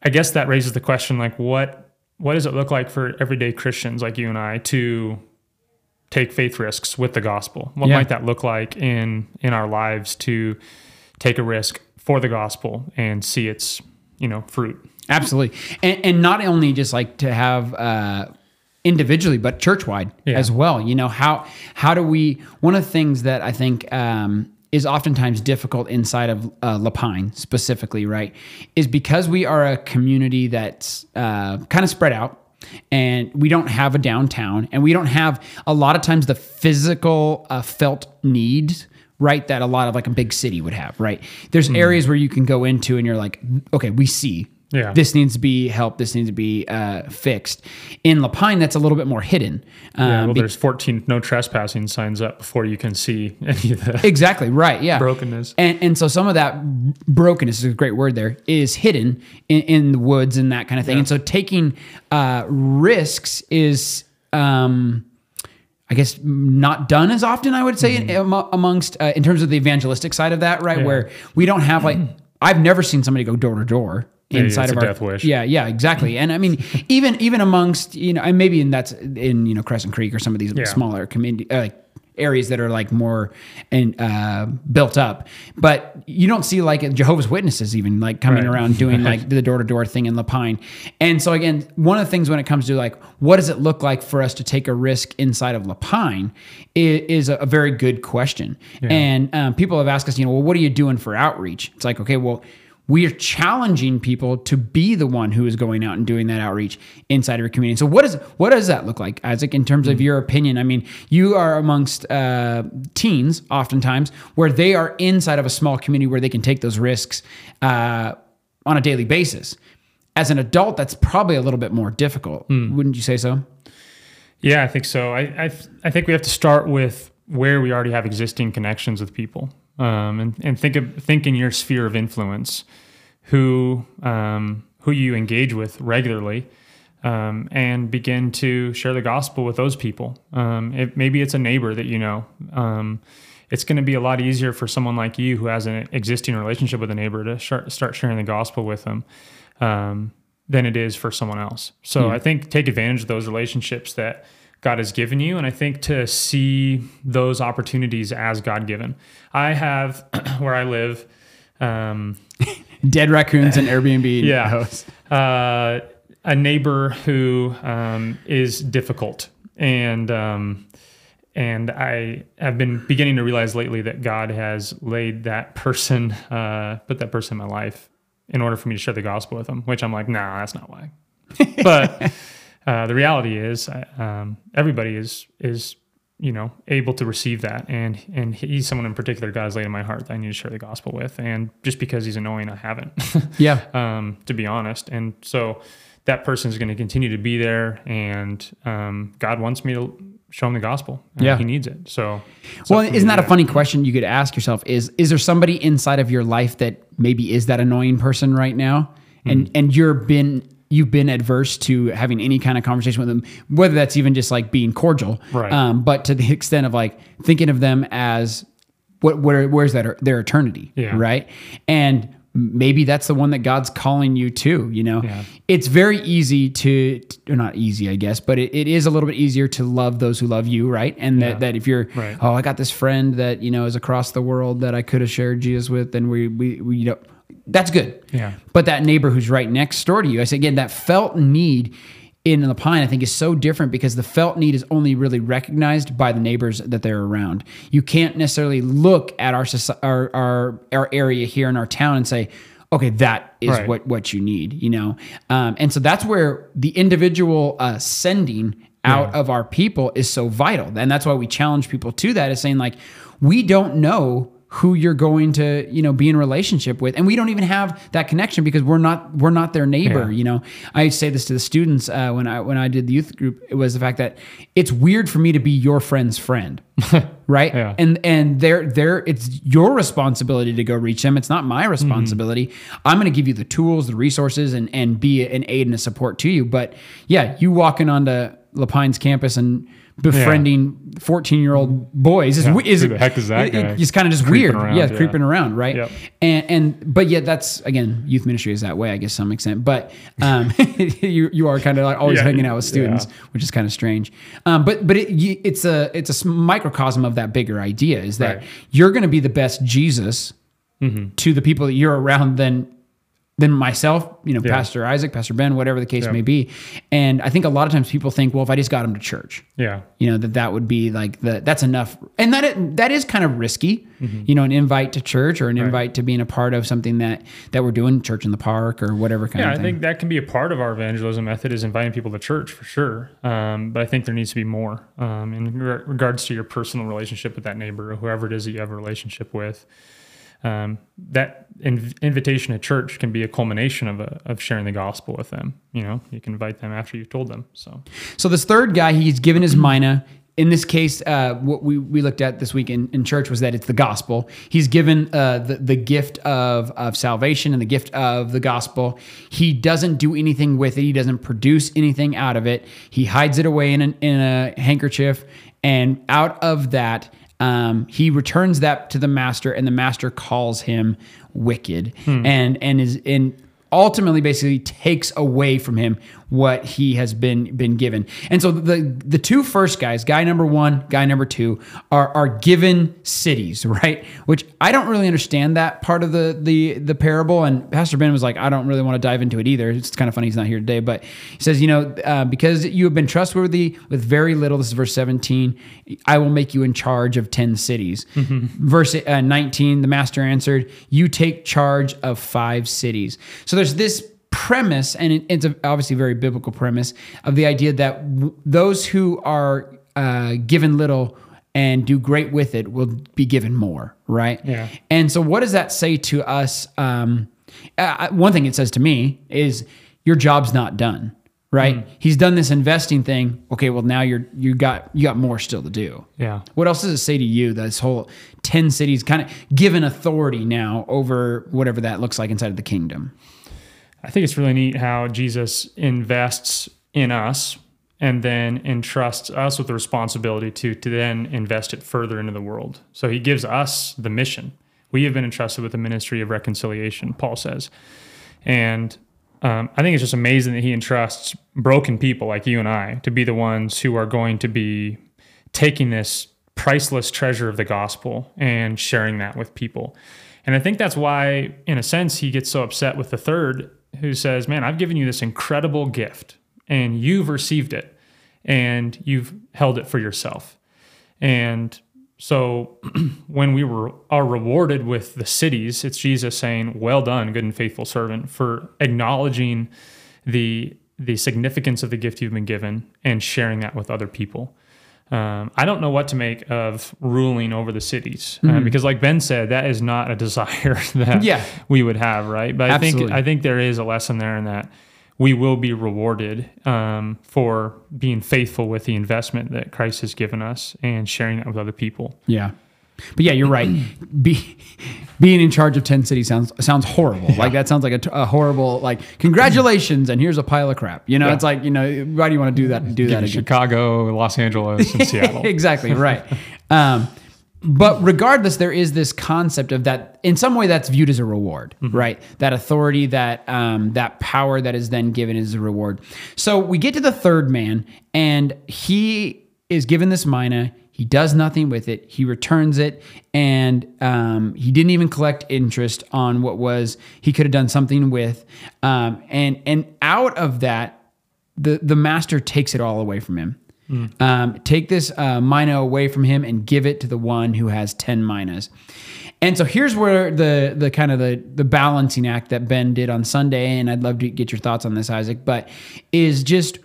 S2: I guess that raises the question like, what, what does it look like for everyday Christians like you and I to take faith risks with the gospel? What
S1: Yeah.
S2: might that look like in in our lives to take a risk for the gospel and see its you know fruit?
S1: Absolutely, and and not only just like to have. Uh, individually but church wide
S2: Yeah.
S1: as well you know how how do we one of the things that i think um is oftentimes difficult inside of uh, Lapine specifically, right? Is because we are a community that's uh, kind of spread out and we don't have a downtown and we don't have a lot of times the physical uh, felt needs right that a lot of like a big city would have right? There's areas where you can go into and you're like okay we see
S2: Yeah.
S1: This needs to be helped. This needs to be uh, fixed. In Lapine, that's a little bit more hidden.
S2: Yeah,
S1: Um,
S2: well,
S1: be-
S2: there's 14 no trespassing signs up before you can see any of the
S1: exactly right. Yeah.
S2: brokenness.
S1: And, and so some of that brokenness is a great word there is hidden in, in the woods and that kind of thing. And so taking uh, risks is, um, I guess, not done as often. I would say amo- amongst uh, in terms of the evangelistic side of that, right?
S2: Yeah.
S1: Where we don't have like I've never seen somebody go door to door inside of our
S2: death wish.
S1: yeah yeah exactly and i mean even even amongst you know and maybe in that's in you know crescent creek or some of these
S2: Yeah.
S1: smaller community uh, like areas that are like more and uh, built up but you don't see like jehovah's witnesses even like coming
S2: Right.
S1: around doing like the door-to-door thing in lapine and so again one of the things when it comes to like what does it look like for us to take a risk inside of lapine is, is a, a very good question and um, people have asked us you know well what are you doing for outreach it's like okay well we are challenging people to be the one who is going out and doing that outreach inside of your community. So what is what does that look like, Isaac? In terms of your opinion, I mean, you are amongst uh, teens oftentimes where they are inside of a small community where they can take those risks uh, on a daily basis. As an adult, that's probably a little bit more difficult, wouldn't you say so?
S2: Yeah, I think so. I, I I think we have to start with where we already have existing connections with people, um, and and think of think in your sphere of influence, who um, who you engage with regularly, um, and begin to share the gospel with those people. Um, it, maybe it's a neighbor that you know. Um, it's going to be a lot easier for someone like you who has an existing relationship with a neighbor to start, start sharing the gospel with them um, than it is for someone else. So I think take advantage of those relationships that God has given you, and I think to see those opportunities as God given. I have where I live. Um,
S1: Dead raccoons and Airbnb.
S2: yeah,
S1: hosts.
S2: uh, a neighbor who um, is difficult, and um, and I have been beginning to realize lately that God has laid that person, uh, put that person in my life in order for me to share the gospel with them. Which I'm like, nah, that's not why. but uh, the reality is, um, everybody is is you know able to receive that, and and he's someone in particular God has laid in my heart that I need to share the gospel with, and just because he's annoying, I haven't.
S1: Yeah.
S2: um, to be honest. And so that person is going to continue to be there, and um, God wants me to show him the gospel. and
S1: Yeah.
S2: he needs it. So,
S1: Well,
S2: up to me
S1: isn't that a funny question you could ask yourself? Is is there somebody inside of your life that maybe is that annoying person right now, and and you're been you've been adverse to having any kind of conversation with them, whether that's even just like being cordial,
S2: Right.
S1: Um, but to the extent of like thinking of them as what where where's that their eternity,
S2: Yeah.
S1: right? And maybe that's the one that God's calling you to. You know,
S2: Yeah.
S1: it's very easy to or not easy, I guess, but it, it is a little bit easier to love those who love you, right? And that,
S2: Yeah.
S1: that if you're,
S2: Right.
S1: oh, I got this friend that you know is across the world that I could have shared Jesus with, then we we we you know that's good.
S2: Yeah.
S1: But that neighbor who's right next door to you, I say again, that felt need in La Pine, I think is so different because the felt need is only really recognized by the neighbors that they're around. You can't necessarily look at our our our, our area here in our town and say, okay, that is
S2: Right.
S1: what what you need, you know. Um, and so that's where the individual uh, sending out of our people is so vital, and that's why we challenge people to that is saying like, we don't know who you're going to you know be in relationship with. And we don't even have that connection because we're not we're not their neighbor
S2: Yeah.
S1: you know. I say this to the students uh, when i when i did the youth group it was the fact that it's weird for me to be your friend's friend right?
S2: Yeah.
S1: and and they're they're it's your responsibility to go reach them. It's not my responsibility. I'm going to give you the tools the resources and and be an aid and a support to you. But yeah you walking onto lapine's campus and befriending 14 year old boys is,
S2: Yeah,
S1: is
S2: who the heck is that
S1: it-
S2: guy?
S1: it's kind of just
S2: Creeping
S1: weird
S2: around,
S1: yeah
S2: yeah.
S1: creeping around right
S2: Yep.
S1: and and but yet that's again youth ministry is that way i guess to some extent but um you you are kind of like always hanging out with students which is kind of strange um but but it, it's a it's a microcosm of that bigger idea is that
S2: Right. Mm-hmm.
S1: you're going to be the best jesus to the people that you're around than than myself, you know,
S2: Yeah.
S1: Pastor Isaac, Pastor Ben, whatever the case
S2: Yeah.
S1: may be. And I think a lot of times people think, well, if I just got them to church,
S2: Yeah.
S1: you know that that would be like the that's enough and that it, that is kind of risky
S2: Mm-hmm.
S1: you know an invite to church or an invite to being a part of something that that we're doing church in the park or whatever kind
S2: Yeah,
S1: of
S2: I think that can be a part of our evangelism method is inviting people to church for sure. Um, but I think there needs to be more um, in re- regards to your personal relationship with that neighbor or whoever it is that you have a relationship with. Um, that in, invitation to church can be a culmination of a, of sharing the gospel with them. You know, you can invite them after you've told them. So,
S1: So this third guy, he's given his mina. In this case, uh, what we, we looked at this week in, in church was that it's the gospel. He's given uh, the, the gift of, of salvation and the gift of the gospel. He doesn't do anything with it. He doesn't produce anything out of it. He hides it away in, an, in a handkerchief. And out of that, um, he returns that to the master, and the master calls him wicked, and and is and ultimately basically takes away from him what he has been been given. And so the the two first guys, guy number 1, guy number 2 are are given cities, right? Which I don't really understand that part of the the the parable and Pastor Ben was like I don't really want to dive into it either. It's kind of funny he's not here today, but he says, you know, uh, because you have been trustworthy with very little, this is verse 17, I will make you in charge of 10 cities. Verse uh, 19, the master answered, you take charge of 5 cities. So there's this premise, and it, it's a, obviously a very biblical premise of the idea that w- those who are uh, given little and do great with it will be given more, right?
S2: Yeah.
S1: And so, what does that say to us? Um, uh, one thing it says to me is your job's not done, right? He's done this investing thing. Okay, well now you're you got you got more still to do.
S2: yeah.
S1: What else does it say to you? That this whole ten cities kind of given authority now over whatever that looks like inside of the kingdom.
S2: I think it's really neat how Jesus invests in us and then entrusts us with the responsibility to to then invest it further into the world. So he gives us the mission. We have been entrusted with the ministry of reconciliation, Paul says. And um, I think it's just amazing that he entrusts broken people like you and I to be the ones who are going to be taking this priceless treasure of the gospel and sharing that with people. And I think that's why, in a sense, he gets so upset with the third who says, Man, I've given you this incredible gift and you've received it and you've held it for yourself. And so when we were are rewarded with the cities, it's Jesus saying, "Well done, good and faithful servant," for acknowledging the the significance of the gift you've been given and sharing that with other people. Um, I don't know what to make of ruling over the cities uh, because, like Ben said, that is not a desire that
S1: Yeah.
S2: we would have, right? But I think I think there is a lesson there in that we will be rewarded um, for being faithful with the investment that Christ has given us and sharing that with other people.
S1: Yeah. But yeah, you're right. Be, being in charge of 10 cities sounds sounds horrible. Like that sounds like a horrible like congratulations and here's a pile of crap. You know,
S2: Yeah.
S1: it's like, you know, why do you want to do that do that again?
S2: Chicago, Los Angeles, and Seattle.
S1: exactly right. Um, but regardless, there is this concept of that. In some way, that's viewed as a reward, right? That authority, that um, that power that is then given is a reward. So we get to the third man, and he is given this mina. He does nothing with it. He returns it, and um, he didn't even collect interest on what was he could have done something with. Um, and and out of that, the the master takes it all away from him. Um, take this uh, mina away from him and give it to the one who has 10 minas. And so here's where the the kind of the the balancing act that Ben did on Sunday, and I'd love to get your thoughts on this, Isaac, but is just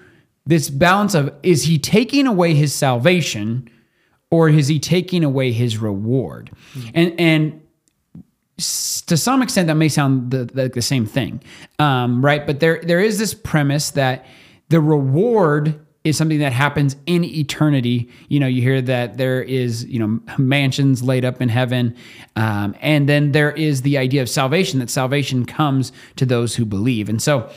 S1: this balance of is he taking away his salvation or is he taking away his reward? And and to some extent that may sound the, the, the same thing um, right? But there there is this premise that the reward is something that happens in eternity. You know you hear that there is you know mansions laid up in heaven um, and then there is the idea of salvation that salvation comes to those who believe. And so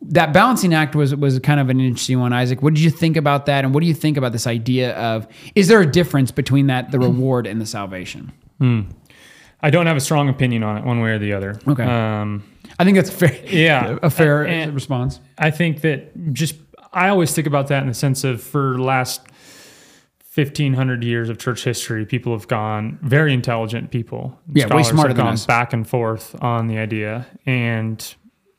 S1: that balancing act was was kind of an interesting one isaac what did you think about that and what do you think about this idea of is there a difference between that the reward and the salvation
S2: I don't have a strong opinion on it, one way or the other.
S1: Okay.
S2: Um,
S1: I think that's fair.
S2: Yeah.
S1: a fair response.
S2: I think that just I always think about that in the sense of for the last 1500 years of church history, people have gone very intelligent people.
S1: Yeah, way smarter
S2: have
S1: than
S2: gone
S1: us.
S2: back and forth on the idea, and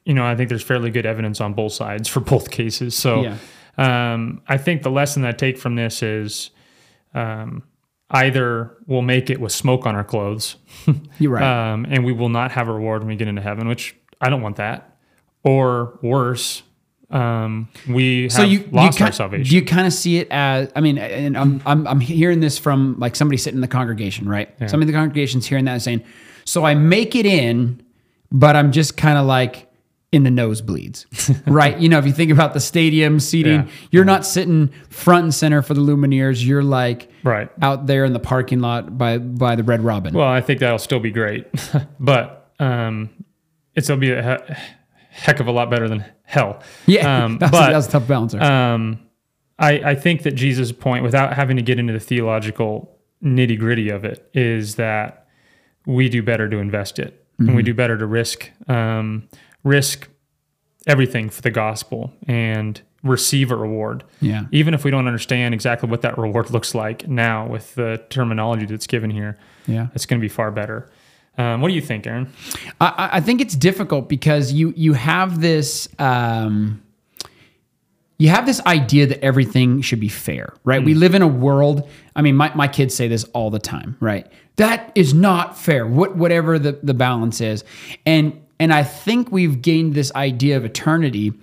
S2: you know I think there's fairly good evidence on both sides for both cases. So
S1: Yeah.
S2: um, I think the lesson I take from this is. Um, Either we'll make it with smoke on our clothes,
S1: You're right.
S2: um, and we will not have a reward when we get into heaven, which I don't want that. Or worse, um, we have
S1: so you
S2: lost
S1: you
S2: our salvation.
S1: Do you kind of see it as? I mean, and I'm I'm I'm hearing this from like somebody sitting in the congregation, right? Somebody in the congregation's hearing that and saying, So I make it in, but I'm just kind of like in the nosebleeds, right? You know, if you think about the stadium seating,
S2: Yeah.
S1: you're not sitting front and center for the Lumineers. You're like
S2: Right.
S1: out there in the parking lot by by the Red Robin.
S2: Well, I think that'll still be great, but um, it'll be a he- heck of a lot better than hell.
S1: yeah,
S2: um,
S1: that's,
S2: but
S1: that's a tough balance.
S2: um, I, I think that Jesus' point, without having to get into the theological nitty gritty of it, is that we do better to invest it, and
S1: Mm-hmm.
S2: we do better to risk um, risk everything for the gospel and receive a reward.
S1: yeah.
S2: Even if we don't understand exactly what that reward looks like now with the terminology that's given here,
S1: Yeah.
S2: it's going to be far better. Um, what do you think, Aaron?
S1: I, I- think it's difficult because you you have this um, you have this idea that everything should be fair, right? We live in a world. I mean, my, my kids say this all the time, right? That is not fair. What whatever the, the balance is, and and I think we've gained this idea of eternity.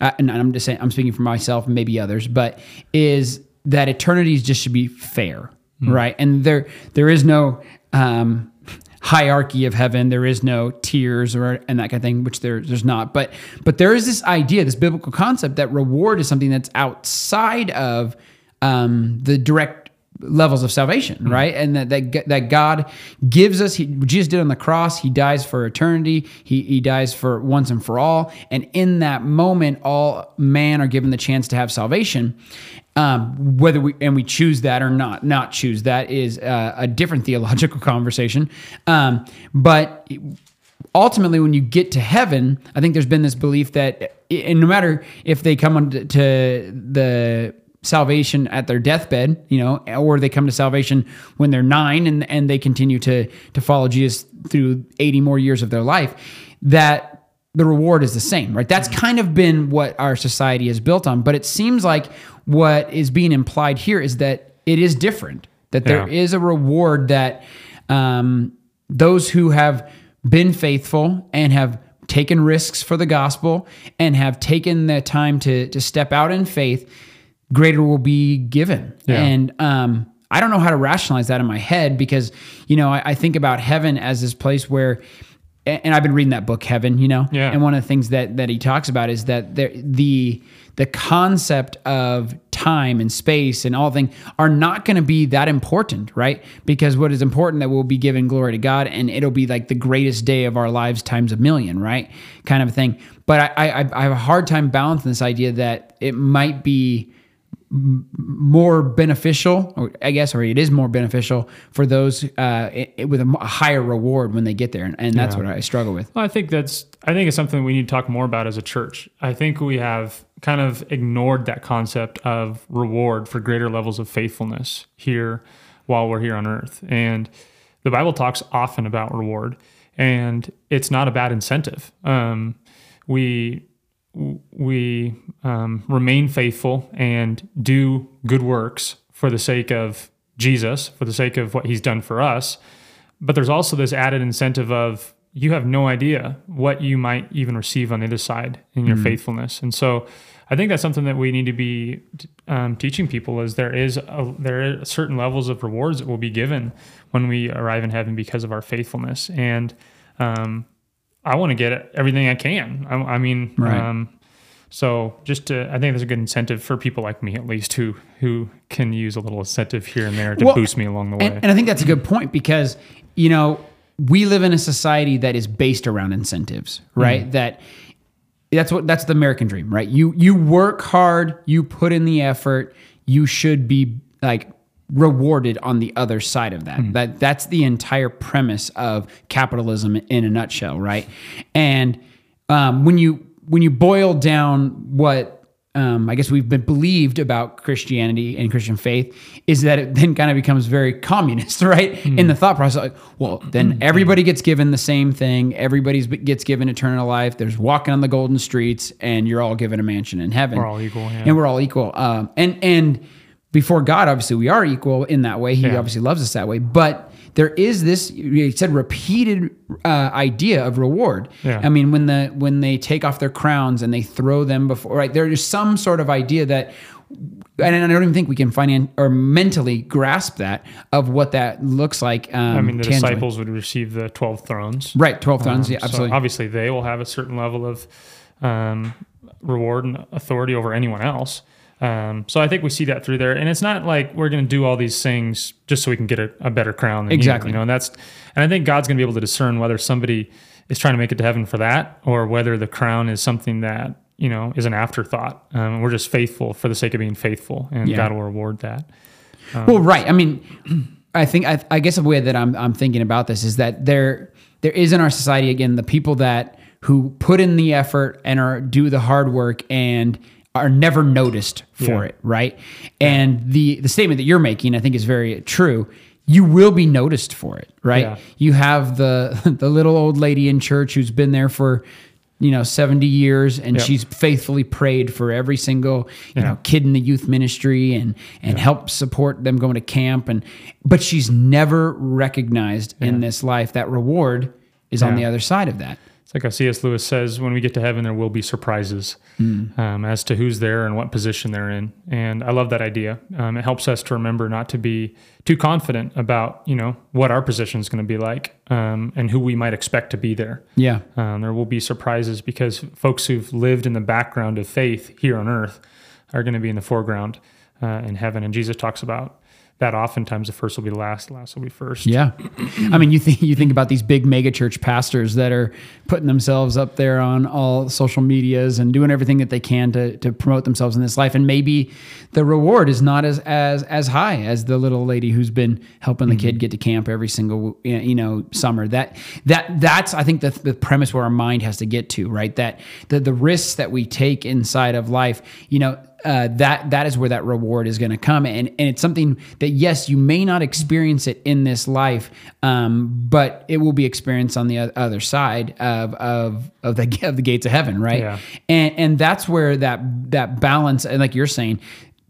S1: Uh, and I'm just saying, I'm speaking for myself and maybe others, but is that eternity just should be fair, right? And there there is no um, hierarchy of heaven. There is no tiers or and that kind of thing, which there, there's not. But but there is this idea, this biblical concept that reward is something that's outside of um, the direct levels of salvation, right? And that that that God gives us. He, Jesus did on the cross. He dies for eternity. He he dies for once and for all. And in that moment, all man are given the chance to have salvation. Um, whether we and we choose that or not, not choose that is uh, a different theological conversation. Um, but ultimately, when you get to heaven, I think there's been this belief that, and no matter if they come on to the salvation at their deathbed, you know, or they come to salvation when they're nine and and they continue to to follow Jesus through 80 more years of their life, that the reward is the same, right? That's kind of been what our society is built on. But it seems like what is being implied here is that it is different, that there
S2: Yeah.
S1: is a reward that um, those who have been faithful and have taken risks for the gospel and have taken the time to, to step out in faith, greater will be given.
S2: Yeah.
S1: And um, I don't know how to rationalize that in my head because, you know, I, I think about heaven as this place where and I've been reading that book Heaven, you know.
S2: Yeah.
S1: And one of the things that that he talks about is that there, the the concept of time and space and all things are not going to be that important, right? Because what is important that we'll be giving glory to God and it'll be like the greatest day of our lives times a million, right? Kind of a thing. But I I, I have a hard time balancing this idea that it might be more beneficial, or I guess, or it is more beneficial for those uh, i- i- with a, higher reward when they get there, and, and that's
S2: Yeah.
S1: what I struggle with.
S2: Well, I think that's I think it's something we need to talk more about as a church. I think we have kind of ignored that concept of reward for greater levels of faithfulness here while we're here on earth. And the Bible talks often about reward, and it's not a bad incentive. Um, we we um, remain faithful and do good works for the sake of Jesus, for the sake of what He's done for us. But there's also this added incentive of you have no idea what you might even receive on the other side in your faithfulness. And so I think that's something that we need to be um, teaching people is there is a, there are certain levels of rewards that will be given when we arrive in heaven because of our faithfulness. And um, I want to get everything I can. I, I mean,
S1: Right.
S2: um, so just to, I think there's a good incentive for people like me, at least, who who can use a little incentive here and there to
S1: Well,
S2: boost me along the way.
S1: And, and I think that's a good point because, you know, we live in a society that is based around incentives, right? That that's what that's the American dream, right? You you work hard, you put in the effort, you should be like rewarded on the other side of that. That that's the entire premise of capitalism in a nutshell, right? And um, when you when you boil down what um, I guess we've been believed about Christianity and Christian faith is that it then kind of becomes very communist, right? In the thought process, like, well, then everybody gets given the same thing. Everybody gets given eternal life. There's walking on the golden streets, and you're all given a mansion in heaven.
S2: We're all equal, yeah.
S1: and we're all equal. Um, and and before God, obviously, we are equal in that way. He
S2: Yeah.
S1: obviously loves us that way, but. There is this, you said, repeated uh, idea of reward.
S2: Yeah.
S1: I mean, when the when they take off their crowns and they throw them before, right? There is some sort of idea that and I don't even think we can finan- or mentally grasp that of what that looks like. Um,
S2: I mean, the
S1: tangibly.
S2: disciples would receive the 12 thrones.
S1: right? Twelve tons, yeah,
S2: Um, so
S1: absolutely.
S2: obviously, they will have a certain level of um, reward and authority over anyone else. Um, so I think we see that through there, and it's not like we're going to do all these things just so we can get a, a better crown. Than you,
S1: Exactly.
S2: you know, and that's and I think God's going to be able to discern whether somebody is trying to make it to heaven for that, or whether the crown is something that you know is an afterthought. Um, we're just faithful for the sake of being faithful, and
S1: Yeah.
S2: God will reward that.
S1: Well, right. I mean, I think I, I guess the way that I'm I'm thinking about this is that there there is in our society again the people that who put in the effort and are do the hard work and are never noticed for
S2: Yeah.
S1: it, right? And the the statement that you're making I think is very true. You will be noticed for it, right?
S2: Yeah.
S1: You have the the little old lady in church who's been there for you know 70 years and
S2: Yep.
S1: she's faithfully prayed for every single you know kid in the youth ministry and and helped support them going to camp and but she's never recognized in this life that reward is on the other side of that
S2: It's like C.S. Lewis says, when we get to heaven, there will be surprises um, as to who's there and what position they're in. And I love that idea. Um, it helps us to remember not to be too confident about, you know, what our position is going to be like um, and who we might expect to be there.
S1: yeah
S2: Um, there will be surprises because folks who've lived in the background of faith here on earth are going to be in the foreground uh, in heaven. And Jesus talks about that oftentimes the first will be last, the last will be first.
S1: Yeah, I mean, you think you think about these big mega church pastors that are putting themselves up there on all social medias and doing everything that they can to to promote themselves in this life, and maybe the reward is not as as as high as the little lady who's been helping the kid mm-hmm. get to camp every single you know summer. That that that's I think the the premise where our mind has to get to right. That the the risks that we take inside of life, you know uh, that that is where that reward is going to come. And and it's something that yes you may not experience it in this life um, but it will be experienced on the other side of of of the of the gates of heaven right?
S2: Yeah.
S1: and and that's where that that balance and like you're saying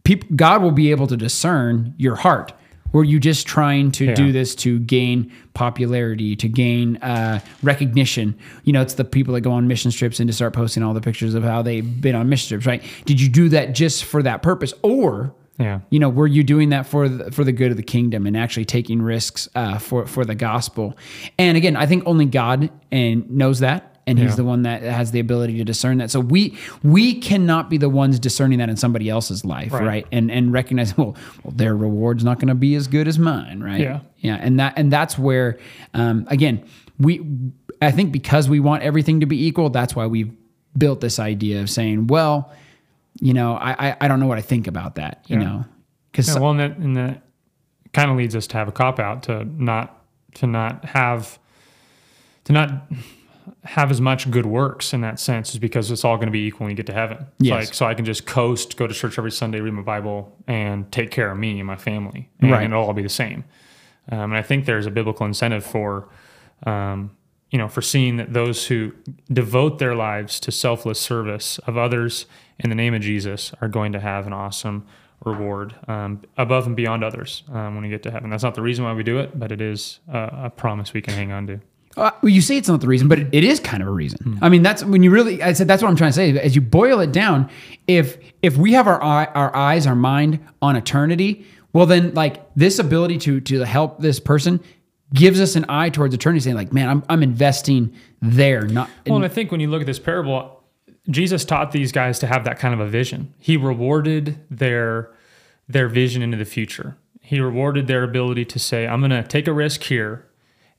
S1: people God will be able to discern your heart were you just trying to
S2: Yeah.
S1: do this to gain popularity, to gain uh, recognition? You know, it's the people that go on mission trips and to start posting all the pictures of how they've been on mission trips, right? Did you do that just for that purpose, or
S2: Yeah.
S1: you know, were you doing that for the, for the good of the kingdom and actually taking risks uh, for for the gospel? And again, I think only God and knows that. And he's
S2: Yeah.
S1: the one that has the ability to discern that. So we we cannot be the ones discerning that in somebody else's life, right?
S2: Right.
S1: And and recognize well, well their reward's not going to be as good as mine, right?
S2: Yeah.
S1: yeah. And that and that's where um, again we I think because we want everything to be equal, that's why we've built this idea of saying, well, you know, I I, I don't know what I think about that, you
S2: Yeah.
S1: know, because
S2: Yeah, well, and that, and that kind of leads us to have a cop out to not to not have to not have as much good works in that sense is because it's all going to be equal when you get to heaven.
S1: Yes.
S2: Like so, I can just coast, go to church every Sunday, read my Bible, and take care of me and my family, and
S1: Right.
S2: it'll all be the same. Um, and I think there's a biblical incentive for, um, you know, for seeing that those who devote their lives to selfless service of others in the name of Jesus are going to have an awesome reward um, above and beyond others um, when we get to heaven. That's not the reason why we do it, but it is a promise we can hang on to.
S1: Uh, well, you say it's not the reason, but it, it is kind of a reason. I mean, that's when you really. I said that's what I'm trying to say. As you boil it down, if if we have our eye, our eyes, our mind on eternity, well, then like this ability to to help this person gives us an eye towards eternity, saying like, man, I'm I'm investing there, not.
S2: Well, and I think when you look at this parable, Jesus taught these guys to have that kind of a vision. He rewarded their their vision into the future. He rewarded their ability to say, "I'm going to take a risk here."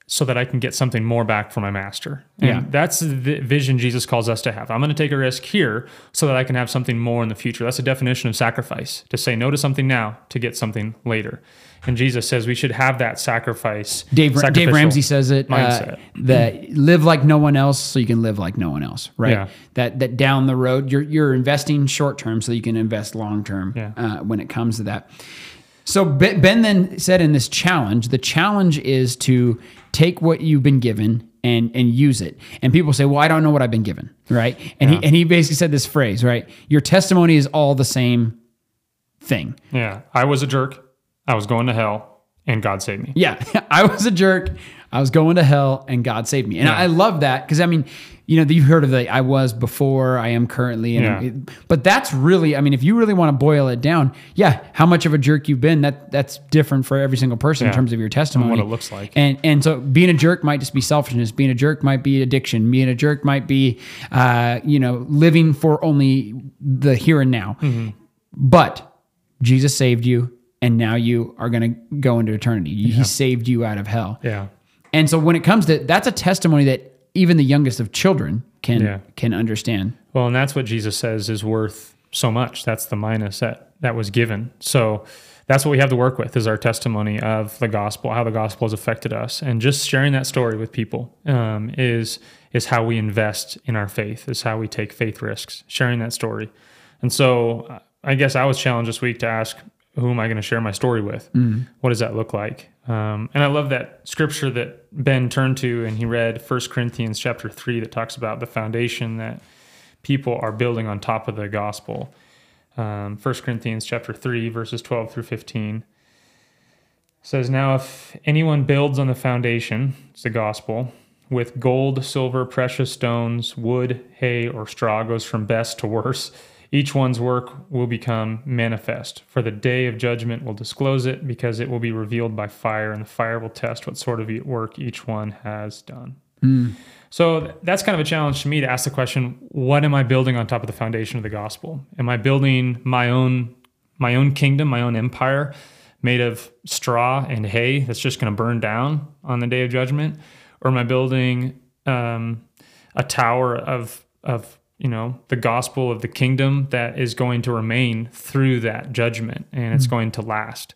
S2: So that I can get something more back for my master. And
S1: Yeah.
S2: that's the vision Jesus calls us to have. I'm going to take a risk here so that I can have something more in the future. That's a definition of sacrifice to say no to something now to get something later. And Jesus says we should have that sacrifice.
S1: Dave, Dave Ramsey says it uh,
S2: mindset.
S1: that live like no one else so you can live like no one else, right?
S2: Yeah.
S1: That that down the road you're you're investing short term so you can invest long term
S2: Yeah.
S1: uh, when it comes to that. So Ben then said in this challenge, the challenge is to take what you've been given and and use it. And people say, "Well, I don't know what I've been given," right? And
S2: Yeah.
S1: he and he basically said this phrase, right? Your testimony is all the same thing.
S2: Yeah, I was a jerk. I was going to hell, and God saved me.
S1: Yeah, I was a jerk. I was going to hell and God saved me. And
S2: Yeah.
S1: I love that because I mean, you know, you've heard of the I was before, I am currently. And
S2: Yeah.
S1: it- but that's really, I mean, if you really want to boil it down, yeah, how much of a jerk you've been, that that's different for every single person in terms of your testimony.
S2: what it looks like.
S1: And and so being a jerk might just be selfishness. Being a jerk might be addiction. Being a jerk might be, uh, you know, living for only the here and now.
S2: Mm-hmm.
S1: But Jesus saved you, and now you are going to go into eternity. He saved you out of hell.
S2: Yeah.
S1: And so when it comes to that's a testimony that even the youngest of children can
S2: Yeah.
S1: can understand.
S2: Well, and that's what Jesus says is worth so much. That's the minas that that was given. So that's what we have to work with is our testimony of the gospel, how the gospel has affected us, and just sharing that story with people um, is is how we invest in our faith. Is how we take faith risks, sharing that story. And so uh, I guess I was challenged this week to ask, who am I going to share my story with? What does that look like? Um, and I love that scripture that Ben turned to and he read 1 Corinthians chapter 3 that talks about the foundation that people are building on top of the gospel. Um, 1 Corinthians chapter 3, verses 12 through 15 says, Now if anyone builds on the foundation, it's the gospel, with gold, silver, precious stones, wood, hay, or straw goes from best to worse. Each one's work will become manifest, for the day of judgment will disclose it, because it will be revealed by fire, and the fire will test what sort of work each one has done. So that's kind of a challenge to me to ask the question: What am I building on top of the foundation of the gospel? Am I building my own my own kingdom, my own empire, made of straw and hay that's just going to burn down on the day of judgment, or am I building um, a tower of of you know the gospel of the kingdom that is going to remain through that judgment and it's going to last?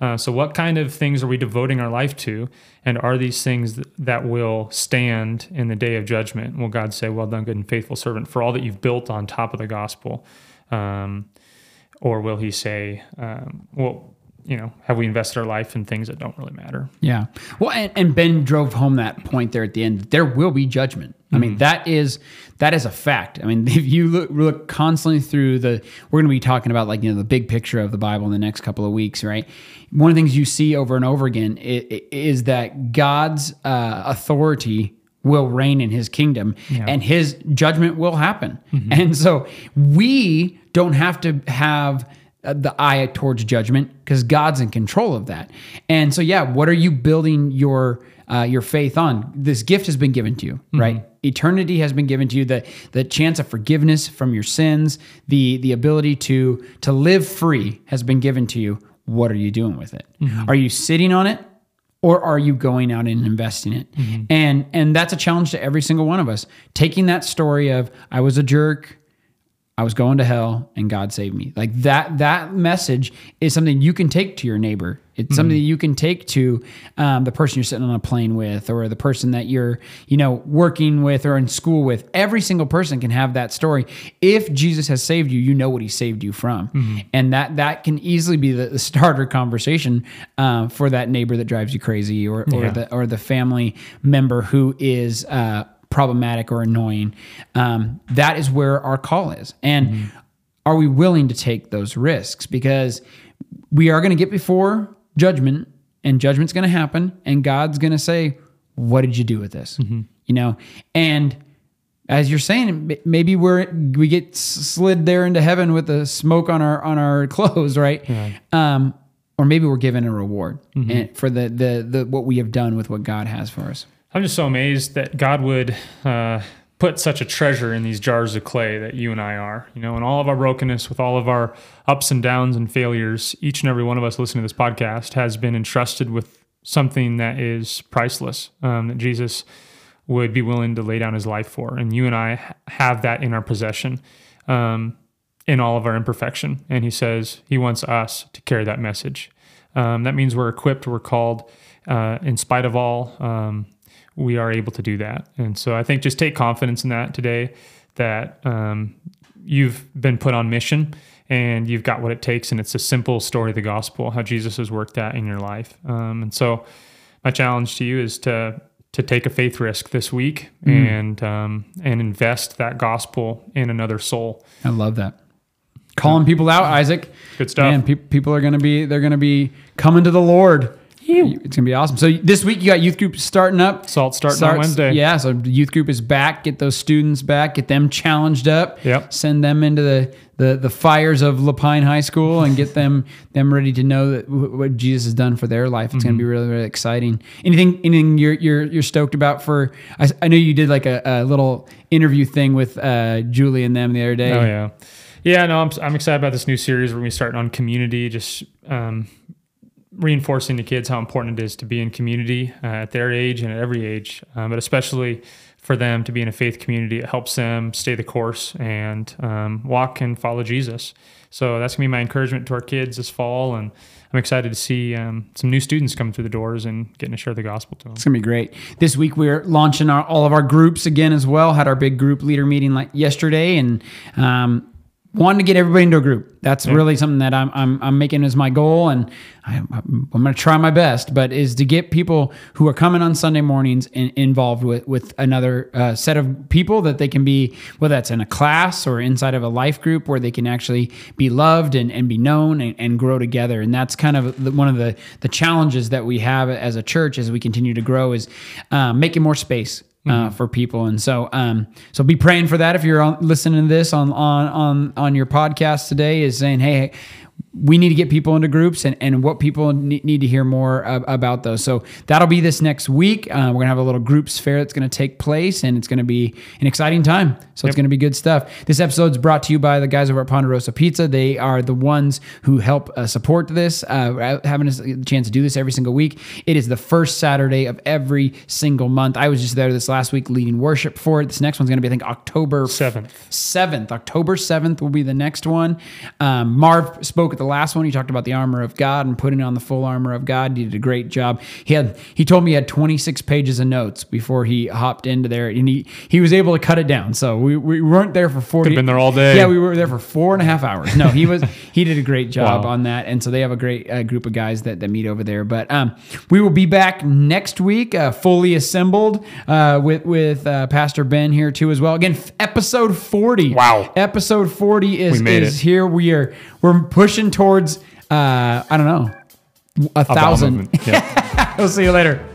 S2: Uh, so, what kind of things are we devoting our life to? And are these things th- that will stand in the day of judgment? Will God say, Well done, good and faithful servant, for all that you've built on top of the gospel? Um, or will he say, um, Well, you know, have we invested our life in things that don't really matter?
S1: Yeah. Well, and, and Ben drove home that point there at the end. There will be judgment. I mean, that is that is a fact. I mean, if you look, look constantly through the, we're going to be talking about like you know the big picture of the Bible in the next couple of weeks, right? One of the things you see over and over again is, is that God's uh, authority will reign in His kingdom, and His judgment will happen. And so we don't have to have uh, the eye towards judgment because God's in control of that. And so, yeah, what are you building your uh, your faith on? This gift has been given to you, right? Eternity has been given to you. The the chance of forgiveness from your sins, the the ability to to live free has been given to you. What are you doing with it? Mm-hmm. Are you sitting on it? or are you going out and investing it mm-hmm. and and that's a challenge to every single one of us taking that story of i was a jerk I was going to hell and God saved me. Like that that message is something you can take to your neighbor. It's something that you can take to um, the person you're sitting on a plane with, or the person that you're, you know, working with or in school with. Every single person can have that story. If Jesus has saved you, you know what He saved you from, and that that can easily be the, the starter conversation uh, for that neighbor that drives you crazy, or or
S2: Yeah.
S1: the or the family member who is. Uh, problematic or annoying, um, that is where our call is. And are we willing to take those risks? Because we are going to get before judgment, and judgment's going to happen, and God's going to say, "What did you do with this?" You know, and as you're saying, maybe we're we get slid there into heaven with the smoke on our on our clothes, right? Um, or maybe we're given a reward and for the, the the what we have done with what God has for us.
S2: I'm just so amazed that God would uh, put such a treasure in these jars of clay that you and I are. You know, in all of our brokenness, with all of our ups and downs and failures, each and every one of us listening to this podcast has been entrusted with something that is priceless, um, that Jesus would be willing to lay down his life for. And you and I have that in our possession. Um, in all of our imperfection. And he says he wants us to carry that message. Um, that means we're equipped, we're called, uh, in spite of all, um, we are able to do that. And so I think just take confidence in that today that um, you've been put on mission and you've got what it takes. And it's a simple story of the gospel, how Jesus has worked that in your life. Um, and so my challenge to you is to to take a faith risk this week and um, and invest that gospel in another soul.
S1: I love that. Calling people out, Isaac.
S2: Good stuff.
S1: And pe- people are going to be they're going to be coming to the Lord It's gonna be awesome. So this week you got youth group starting up.
S2: Salt starting on Wednesday.
S1: Yeah, so the youth group is back. Get those students back. Get them challenged up.
S2: Yep.
S1: Send them into the the, the fires of La Pine High School and get them them ready to know that wh- what Jesus has done for their life. It's gonna be
S2: Mm-hmm.
S1: really really exciting. Anything anything you're you're you're stoked about for? I, I know you did like a, a little interview thing with uh, Julie and them the other day.
S2: Oh yeah, yeah. No, I'm I'm excited about this new series. We're gonna be starting on community, just um, reinforcing to kids how important it is to be in community uh, at their age and at every age, um, but especially for them to be in a faith community. It helps them stay the course and um, walk and follow Jesus. So that's gonna be my encouragement to our kids this fall, and I'm excited to see um, some new students coming through the doors and getting to share the gospel to them.
S1: It's gonna be great. This week we're launching our, all of our groups again as well. Had our big group leader meeting like yesterday, and wanted to get everybody into a group. That's really something that I'm, I'm I'm making as my goal, and I, I'm, I'm gonna try my best. But is to get people who are coming on Sunday mornings in, involved with with another uh, set of people that they can be, whether that's in a class or inside of a life group, where they can actually be loved and, and be known and, and grow together. And that's kind of the, one of the the challenges that we have as a church as we continue to grow is uh, making more space uh, for people. And so, um, so be praying for that. If you're on, listening to this on, on, on, on your podcast today is saying, Hey, we need to get people into groups and, and what people need, to hear more about those. So that'll be this next week. Uh, we're going to have a little groups fair that's going to take place and it's going to be an exciting time. So it's going to be good stuff. This episode is brought to you by the guys over at Ponderosa Pizza. They are the ones who help uh, support this, uh, having a chance to do this every single week. It is the first Saturday of every single month. I was just there this last week leading worship for it. This next one's going to be, I think, October
S2: Seventh.
S1: 7th. October 7th will be the next one. Um, Marv spoke at the last one. He talked about the armor of God and putting on the full armor of God. He did a great job. He had he told me he had 26 pages of notes before he hopped into there and he he was able to cut it down. So we, we weren't there for 40
S2: Could've been there all day.
S1: Yeah, we were there for four and a half hours. No, he was he did a great job
S2: Wow.
S1: on that. And so they have a great uh, group of guys that, that meet over there. But um, we will be back next week, uh, fully assembled uh, with with uh, Pastor Ben here too as well. Again, f- episode 40.
S2: Wow.
S1: Episode 40 is is
S2: it.
S1: here. We are we're pushing towards uh, I don't know a
S2: A
S1: thousand.
S2: Yeah.
S1: we'll see you later.